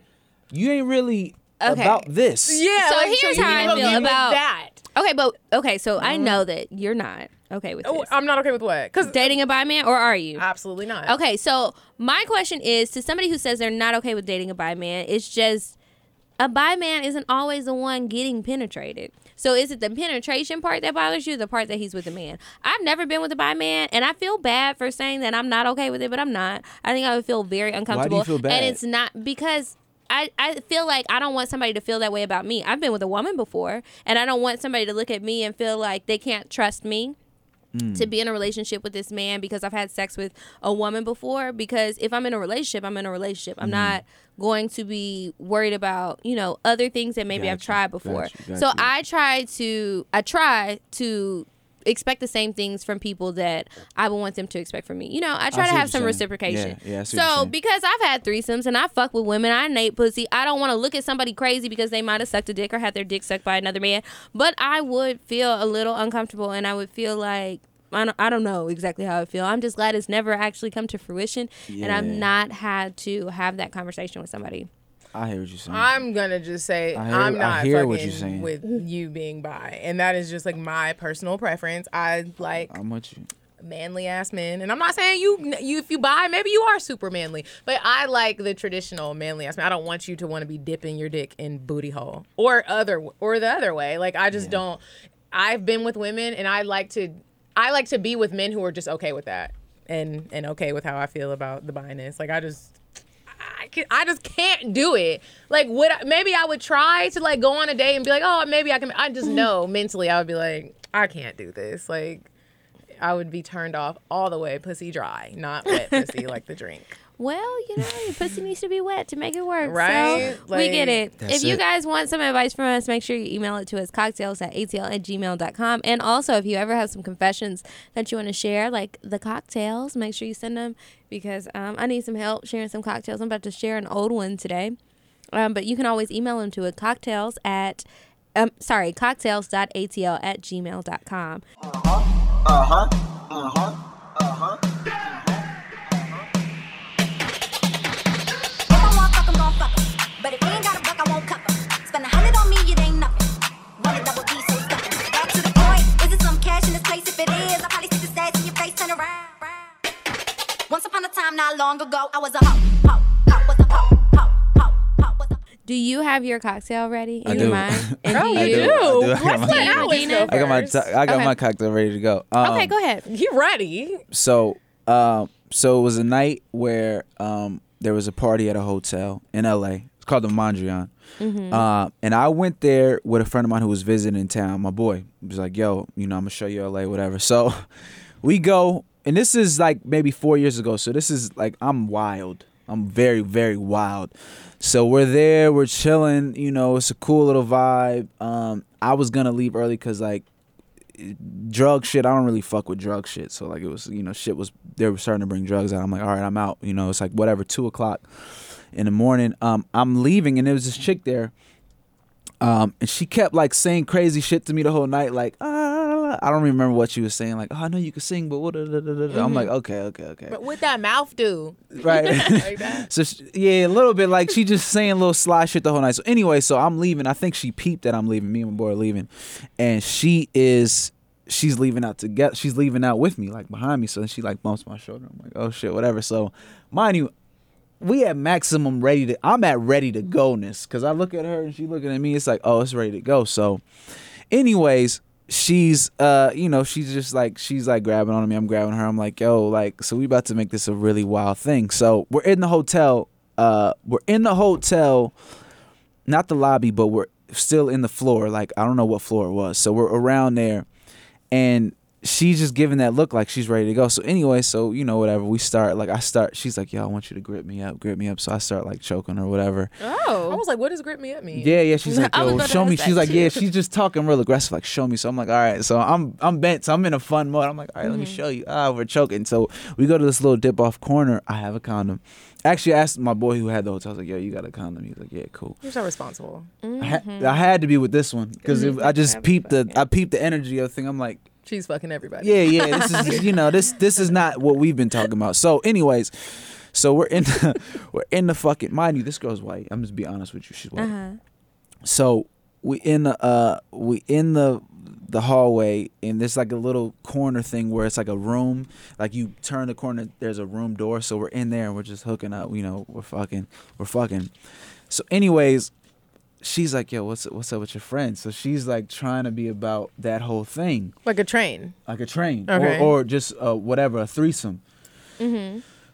you ain't really Okay. about this. Yeah. So like, here's you how I feel be about- that. Okay, but okay, so I uh-huh. know that you're not okay with Oh, this. I'm not okay with what? Because dating a bi man, or are you? absolutely not. Okay, so my question is to somebody who says they're not okay with dating a bi man, it's just a bi man isn't always the one getting penetrated. So is it the penetration part that bothers you, the part that he's with a man? I've never been with a bi man, and I feel bad for saying that I'm not okay with it, but I'm not. I think I would feel very uncomfortable. feel bad? And it's not because. I, I feel like I don't want somebody to feel that way about me. I've been with a woman before, and I don't want somebody to look at me and feel like they can't trust me to be in a relationship with this man because I've had sex with a woman before. Because if I'm in a relationship, I'm in a relationship. I'm not going to be worried about you know other things that maybe I've tried before. gotcha, So. I try to I try to expect the same things from people that I would want them to expect from me. You know, I try see to have some saying. reciprocation. Yeah, yeah, I see what you're so because I've had threesomes and I fuck with women, I Nate pussy. I don't want to look at somebody crazy because they might have sucked a dick or had their dick sucked by another man. But I would feel a little uncomfortable and I would feel like I don't, I don't know exactly how I feel. I'm just glad it's never actually come to fruition and I've not had to have that conversation with somebody. I hear what you're saying. I'm gonna just say I hear- I'm I not hear fucking what you're saying. with you being bi, and that is just like my personal preference. I like I'm with you. manly ass men. And I'm not saying you you if you bi, maybe you are super manly. But I like the traditional manly ass man. I don't want you to want to be dipping your dick in booty hole or other or the other way. Like I just don't I've been with women and I like to I like to be with men who are just okay with that and and okay with how I feel about the biness. Like I just I, can, I just can't do it. Like, would I, maybe I would try to like go on a date and be like, oh, maybe I can. I just mm-hmm. know mentally I would be like, I can't do this. Like, I would be turned off all the way, pussy dry, not wet pussy like the drink. Well, you know, your pussy needs to be wet to make it work. Right? So we get it. If you it. guys want some advice from us, make sure you email it to us cocktales at atl at gmail.com. And also, if you ever have some confessions that you want to share, like the cocktales, make sure you send them because um, I need some help sharing some cocktales. I'm about to share an old one today. Um, but you can always email them to it cocktales at, um, sorry, cocktales.atl at gmail.com. Uh-huh. Uh-huh. Uh-huh. Not long ago, I was a hoe, hoe, hoe, was a hoe, Do you have your cocktail ready in I your do. mind? And do I you? do. I do. I got my- let Alex Medina? go I got my t- I got Okay. my cocktail ready to go. Um, Okay, go ahead. You ready? So, um, so it was a night where um, there was a party at a hotel in LA. It's called the Mondrian. Uh, and I went there with a friend of mine who was visiting in town. My boy He was like, "Yo, you know, I'm gonna show you LA, whatever." So, we go, and this is like maybe four years ago. So this is like I'm wild. I'm very, very wild. So we're there, we're chilling. You know, it's a cool little vibe. Um, I was gonna leave early because like drug shit. I don't really fuck with drug shit. So like it was, you know, shit was they were starting to bring drugs out. I'm like, all right, I'm out. You know, it's like whatever, two o'clock in the morning. Um, I'm leaving, and there was this chick there. Um, and she kept like saying crazy shit to me the whole night, like ah, I don't remember what she was saying, like oh, I know you can sing, but what? da." I'm like, mm-hmm. okay, okay, okay, But what that mouth do? right. Like so she, yeah, a little bit like she just saying little sly shit the whole night. So anyway, so I'm leaving. I think she peeped that I'm leaving. Me and my boy are leaving, and she is she's leaving out together. She's leaving out with me, like behind me. So she like bumps my shoulder. I'm like, oh shit, whatever. So mind you, we at maximum ready to. I'm at ready to go-ness because I look at her and she looking at me. It's like, oh, it's ready to go. So, anyways. She's uh you know she's just like she's like grabbing on me. I'm grabbing her. I'm like yo like so we about to make this a really wild thing. So we're in the hotel uh we're in the hotel not the lobby but we're still in the floor. Like I don't know what floor it was. So we're around there. And she's just giving that look like she's ready to go. So anyway, so you know whatever we start like I start. She's like, "Yo, I want you to grip me up, grip me up." So I start like choking or whatever. Oh, I was like, what does grip me up mean? Yeah, yeah. She's like, I "Yo, show me." She's that like, "Yeah." She's just talking real aggressive, like, "Show me." So I'm like, "All right." So I'm I'm bent. So I'm in a fun mode. I'm like, "All right, let me Mm-hmm. show you." Ah, we're choking. So we go to this little dip off corner. I have a condom. Actually, I asked my boy who had the hotel. I was like, "Yo, you got a condom?" He's like, "Yeah, cool." You're so responsible. I, ha- I had to be with this one because I just peeped the I peeped the energy of the thing. I'm like, She's fucking everybody. yeah, yeah. This is you know this this is not what we've been talking about. So, anyways, so we're in the, we're in the fucking mind you. This girl's white. I'm just be honest with you. She's white. Uh-huh. So we in the uh we in the the hallway and there's like a little corner thing where it's like a room. Like you turn the corner, there's a room door. So we're in there and we're just hooking up. You know, we're fucking, we're fucking. So, anyways, she's like, "Yo, what's what's up with your friend?" So she's like trying to be about that whole thing. Like a train. like a train. Okay. or, or just uh, whatever a threesome.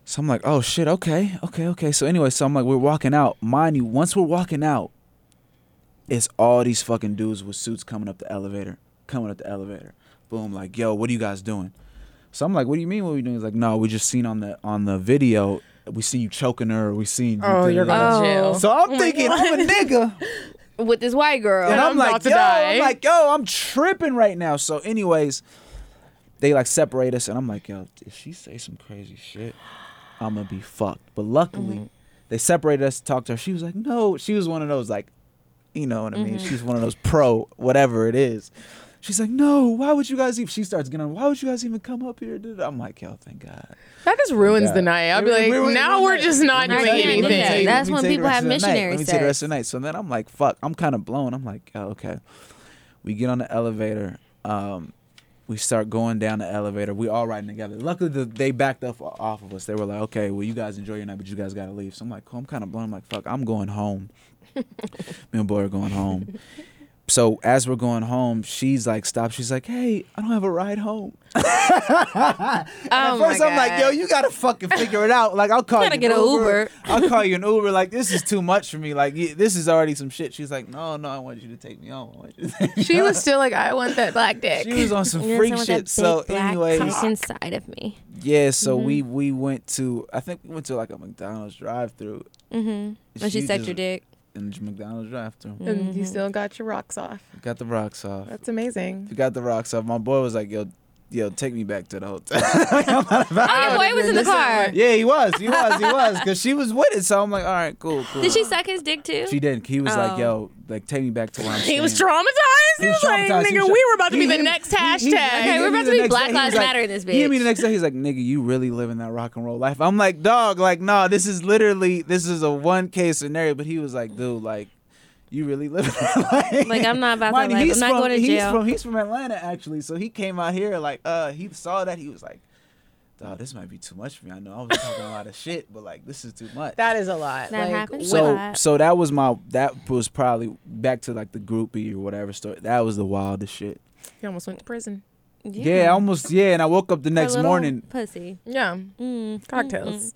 So i'm like oh shit okay okay okay. So anyway so i'm like we're walking out. Mind you once we're walking out it's all these fucking dudes with suits coming up the elevator coming up the elevator. Boom like yo what are you guys doing? So i'm like what do you mean what are we doing? He's like no we just seen on the on the video we seen you choking her we seen you Oh, you're going to Oh. jail. so i'm thinking i'm a nigga With this white girl. and I'm I'm, like, yo, die. I'm like, yo, I'm tripping right now. So, anyways, they like separate us, and I'm like, yo, if she say some crazy shit, I'm gonna be fucked. But luckily, Mm-hmm. they separated us. Talked to her. She was like, no. She was one of those like, you know what I mean. Mm-hmm. She's one of those pro whatever it is. She's like, no. Why would you guys even? She starts getting on. Why would you guys even come up here? Dude? I'm like, yo, thank God. That just ruins God. the night. I'll be It like, ruins- now we're ruins- just not Right, doing you can't do anything. that. That's Let me when people the have rest of the night. Let me tell you the rest of the night. So then I'm like, fuck, I'm kind of blown. I'm like, oh, okay. We get on the elevator. Um, we start going down the elevator. We all riding together. Luckily, the, they backed up off of us. They were like, "Okay, well, you guys enjoy your night, but you guys gotta leave." So I'm like, cool. I'm kind of blown. I'm like, "Fuck, I'm going home." Me and boy are going home. So as we're going home, she's like, "Stop!" She's like, "Hey, I don't have a ride home." At Oh first, my I'm like, "Yo, you gotta fucking figure it out." Like, I'll call you. You Gotta get an Uber. Uber. I'll call you an Uber. Like, this is too much for me. Like, this is already some shit. She's like, "No, no, I want you to take me home." I want you to take me She home." was still like, I want that black dick. She was on some You're freak shit. So, anyway, anyways, inside of me. yeah. So Mm-hmm. we we went to. I think we went to like a McDonald's drive-through. Mm-hmm. When she, She sucked just- your dick. In the McDonald's drive-through, and Mm-hmm. you still got your rocks off. got the rocks off. That's amazing. We got the rocks off. My boy was like, "Yo, yo, take me back to the hotel." Oh, your boy was in the car. yeah, he was. He was. He was. Because she was with it. So I'm like, all right, cool, cool. Did she suck his dick too? She didn't. He was Oh. like, yo, like, take me back to where I'm He was traumatized. He was, like, traumatized. He nigga, was- we were about to he- be the he- next he- he- hashtag. he Okay, we're about to be Black Lives like- Matter in this He hit me the next day. He's like, nigga, you really living that rock and roll life. I'm like, dog, like, nah, this is literally, this is a one case scenario. But he was like, dude, like, you really live that life. Like, I'm not about that Mind you, life. he's I'm not from- going to he's jail. From, he's from Atlanta, actually. So he came out here, like, uh, he saw that. He was like, dog, this might be too much for me. I know I was talking a lot of shit, but like, this is too much. That is a lot. That like, happens. when- So What? so that was my that was probably back to like the groupie or whatever story. That was the wildest shit. He almost went to prison. Yeah, almost yeah, and I woke up the next morning. Pussy. Yeah. Mm, Cocktails.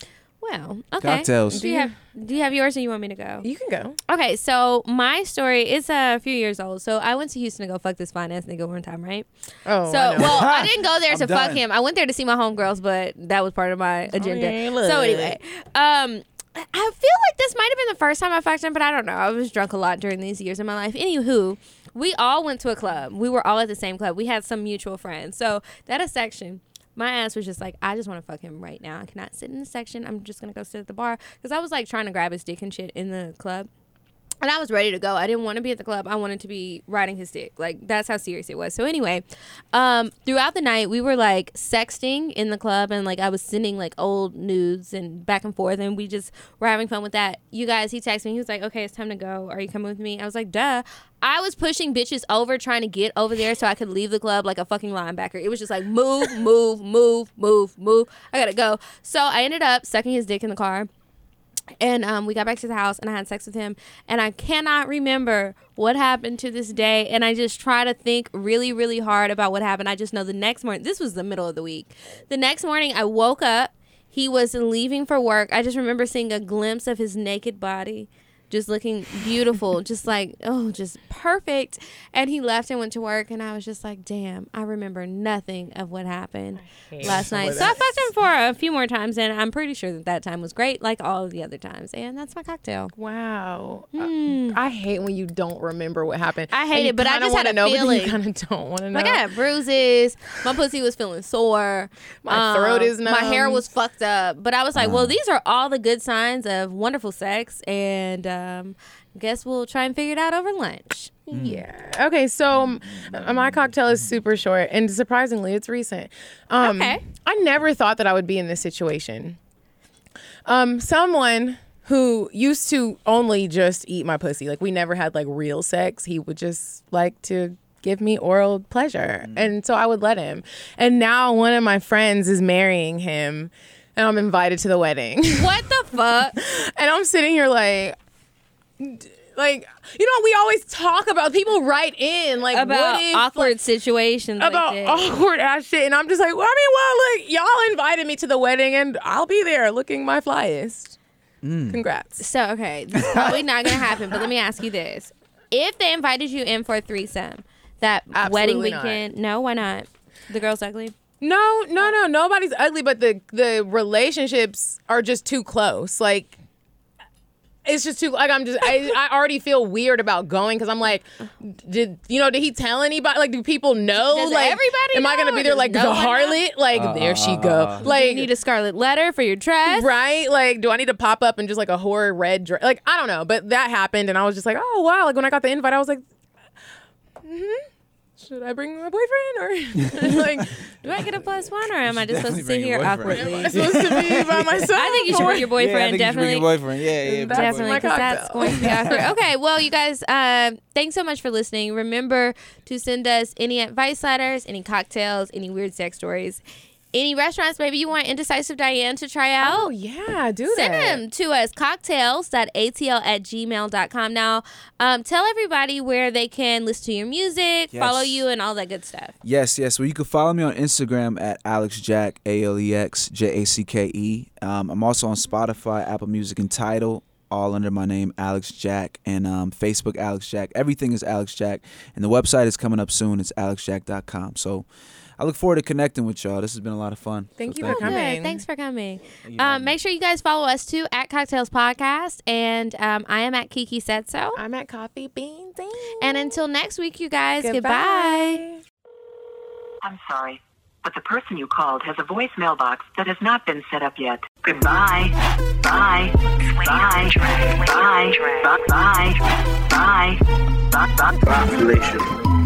Well, okay. Cocktails. Do you have Do you have yours, or you want me to go? You can go. Okay, so my story is a few years old. So I went to Houston to go fuck this fine ass nigga one time, right? Oh, So, I well, I didn't go there I'm to fuck him. I went there to see my homegirls, but that was part of my agenda. yeah, so anyway, um, I feel like this might have been the first time I fucked him, but I don't know. I was drunk a lot during these years of my life. Anywho, we all went to a club. We were all at the same club. We had some mutual friends. So that a section. My ass was just like, I just want to fuck him right now. I cannot sit in the section. I'm just gonna go sit at the bar because I was like trying to grab his dick and shit in the club. And I was ready to go. I didn't want to be at the club. I wanted to be riding his dick. Like that's how serious it was. So anyway, um, throughout the night we were like sexting in the club and like I was sending like old nudes and back and forth and we just were having fun with that. You guys, he texted me. He was like, "Okay, it's time to go. Are you coming with me?" I was like, "Duh." I was pushing bitches over trying to get over there so I could leave the club like a fucking linebacker. It was just like move, move, move, move, move. I gotta go. So I ended up sucking his dick in the car. And um, we got back to the house and I had sex with him. And I cannot remember what happened to this day. And I just try to think really, really hard about what happened. I just know the next morning, this was the middle of the week. The next morning, I woke up. He was leaving for work. I just remember seeing a glimpse of his naked body. Just looking beautiful, just like, oh, just perfect. And he left and went to work. And I was just like, damn, I remember nothing of what happened last night. So I fucked him for a few more times, and I'm pretty sure that that time was great, like all of the other times. And that's my cocktail. Wow. Uh, I hate when you don't remember what happened. I hate it, but I just had wanna a know, but feeling. You kind of don't want to know. Like I had bruises. My pussy was feeling sore. My throat is numb. My hair was fucked up. But I was like, well, these are all the good signs of wonderful sex, and um, guess we'll try and figure it out over lunch. Yeah. Okay. So um, my cocktail is super short, and surprisingly, it's recent. Um, Okay. I never thought that I would be in this situation. Um, someone who used to only just eat my pussy, like we never had like real sex. He would just like to give me oral pleasure, and so I would let him. And now one of my friends is marrying him, and I'm invited to the wedding. What the fuck? and I'm sitting here like, like you know, we always talk about people write in like About what if, awkward situations. about like awkward ass shit, and I'm just like, well, I mean, well, look, y'all invited me to the wedding, and I'll be there looking my flyest. Mm. Congrats. So okay, this is probably not gonna happen. But let me ask you this: If they invited you in for a threesome, that wedding Absolutely not. weekend, no, why not? The girl's ugly. No, no, no, nobody's ugly, but the the relationships are just too close. Like. It's just too like I'm just I, I already feel weird about going because I'm like, did you know? Did he tell anybody? Like, do people know? Does like, everybody am I gonna be there like no the one know? harlot? Like, uh, there she uh, go. Uh, like, Do Like, you need a scarlet letter for your dress? right? Like, do I need to pop up in just like a horror red dress? Like, I don't know. But that happened, and I was just like, oh wow. Like when I got the invite, I was like, should I bring my boyfriend or like Do I get a plus one, or am I just supposed to sit here your boyfriend. awkwardly? am I supposed to be by myself? I think you should bring your Yeah, I boyfriend. think you bring definitely. your boyfriend. Yeah, yeah, That's Definitely, my because that's going to be awkward. Okay, well, you guys, uh, thanks so much for listening. Remember to send us any advice letters, any cocktails, any weird sex stories, any restaurants maybe you want Indecisive Diane to try out. Oh yeah, do Send that. Send them to us, cocktales.atl at gmail.com. Now, um, tell everybody where they can listen to your music, follow you, and all that good stuff. Yes, yes. Well, you can follow me on Instagram at Alex Jacke A L E X J A C K E. Um, I'm also on Spotify, Apple Music, and Tidal, all under my name Alex Jacke, and um, Facebook Alex Jacke. Everything is Alex Jacke, and the website is coming up soon. It's alexjacke.com. So I look forward to connecting with y'all. This has been a lot of fun. Thank so you for coming. Thanks for coming. Um, make sure you guys follow us too at Cocktales Podcast, and um, I am at Kiki Said So. I'm at Coffee Bean Dean. And until next week, you guys. Goodbye. goodbye. I'm sorry, but the person you called has a voice mailbox that has not been set up yet. Goodbye. Bye. Bye. Bye. Bye. Bye. Bye. Bye. Population.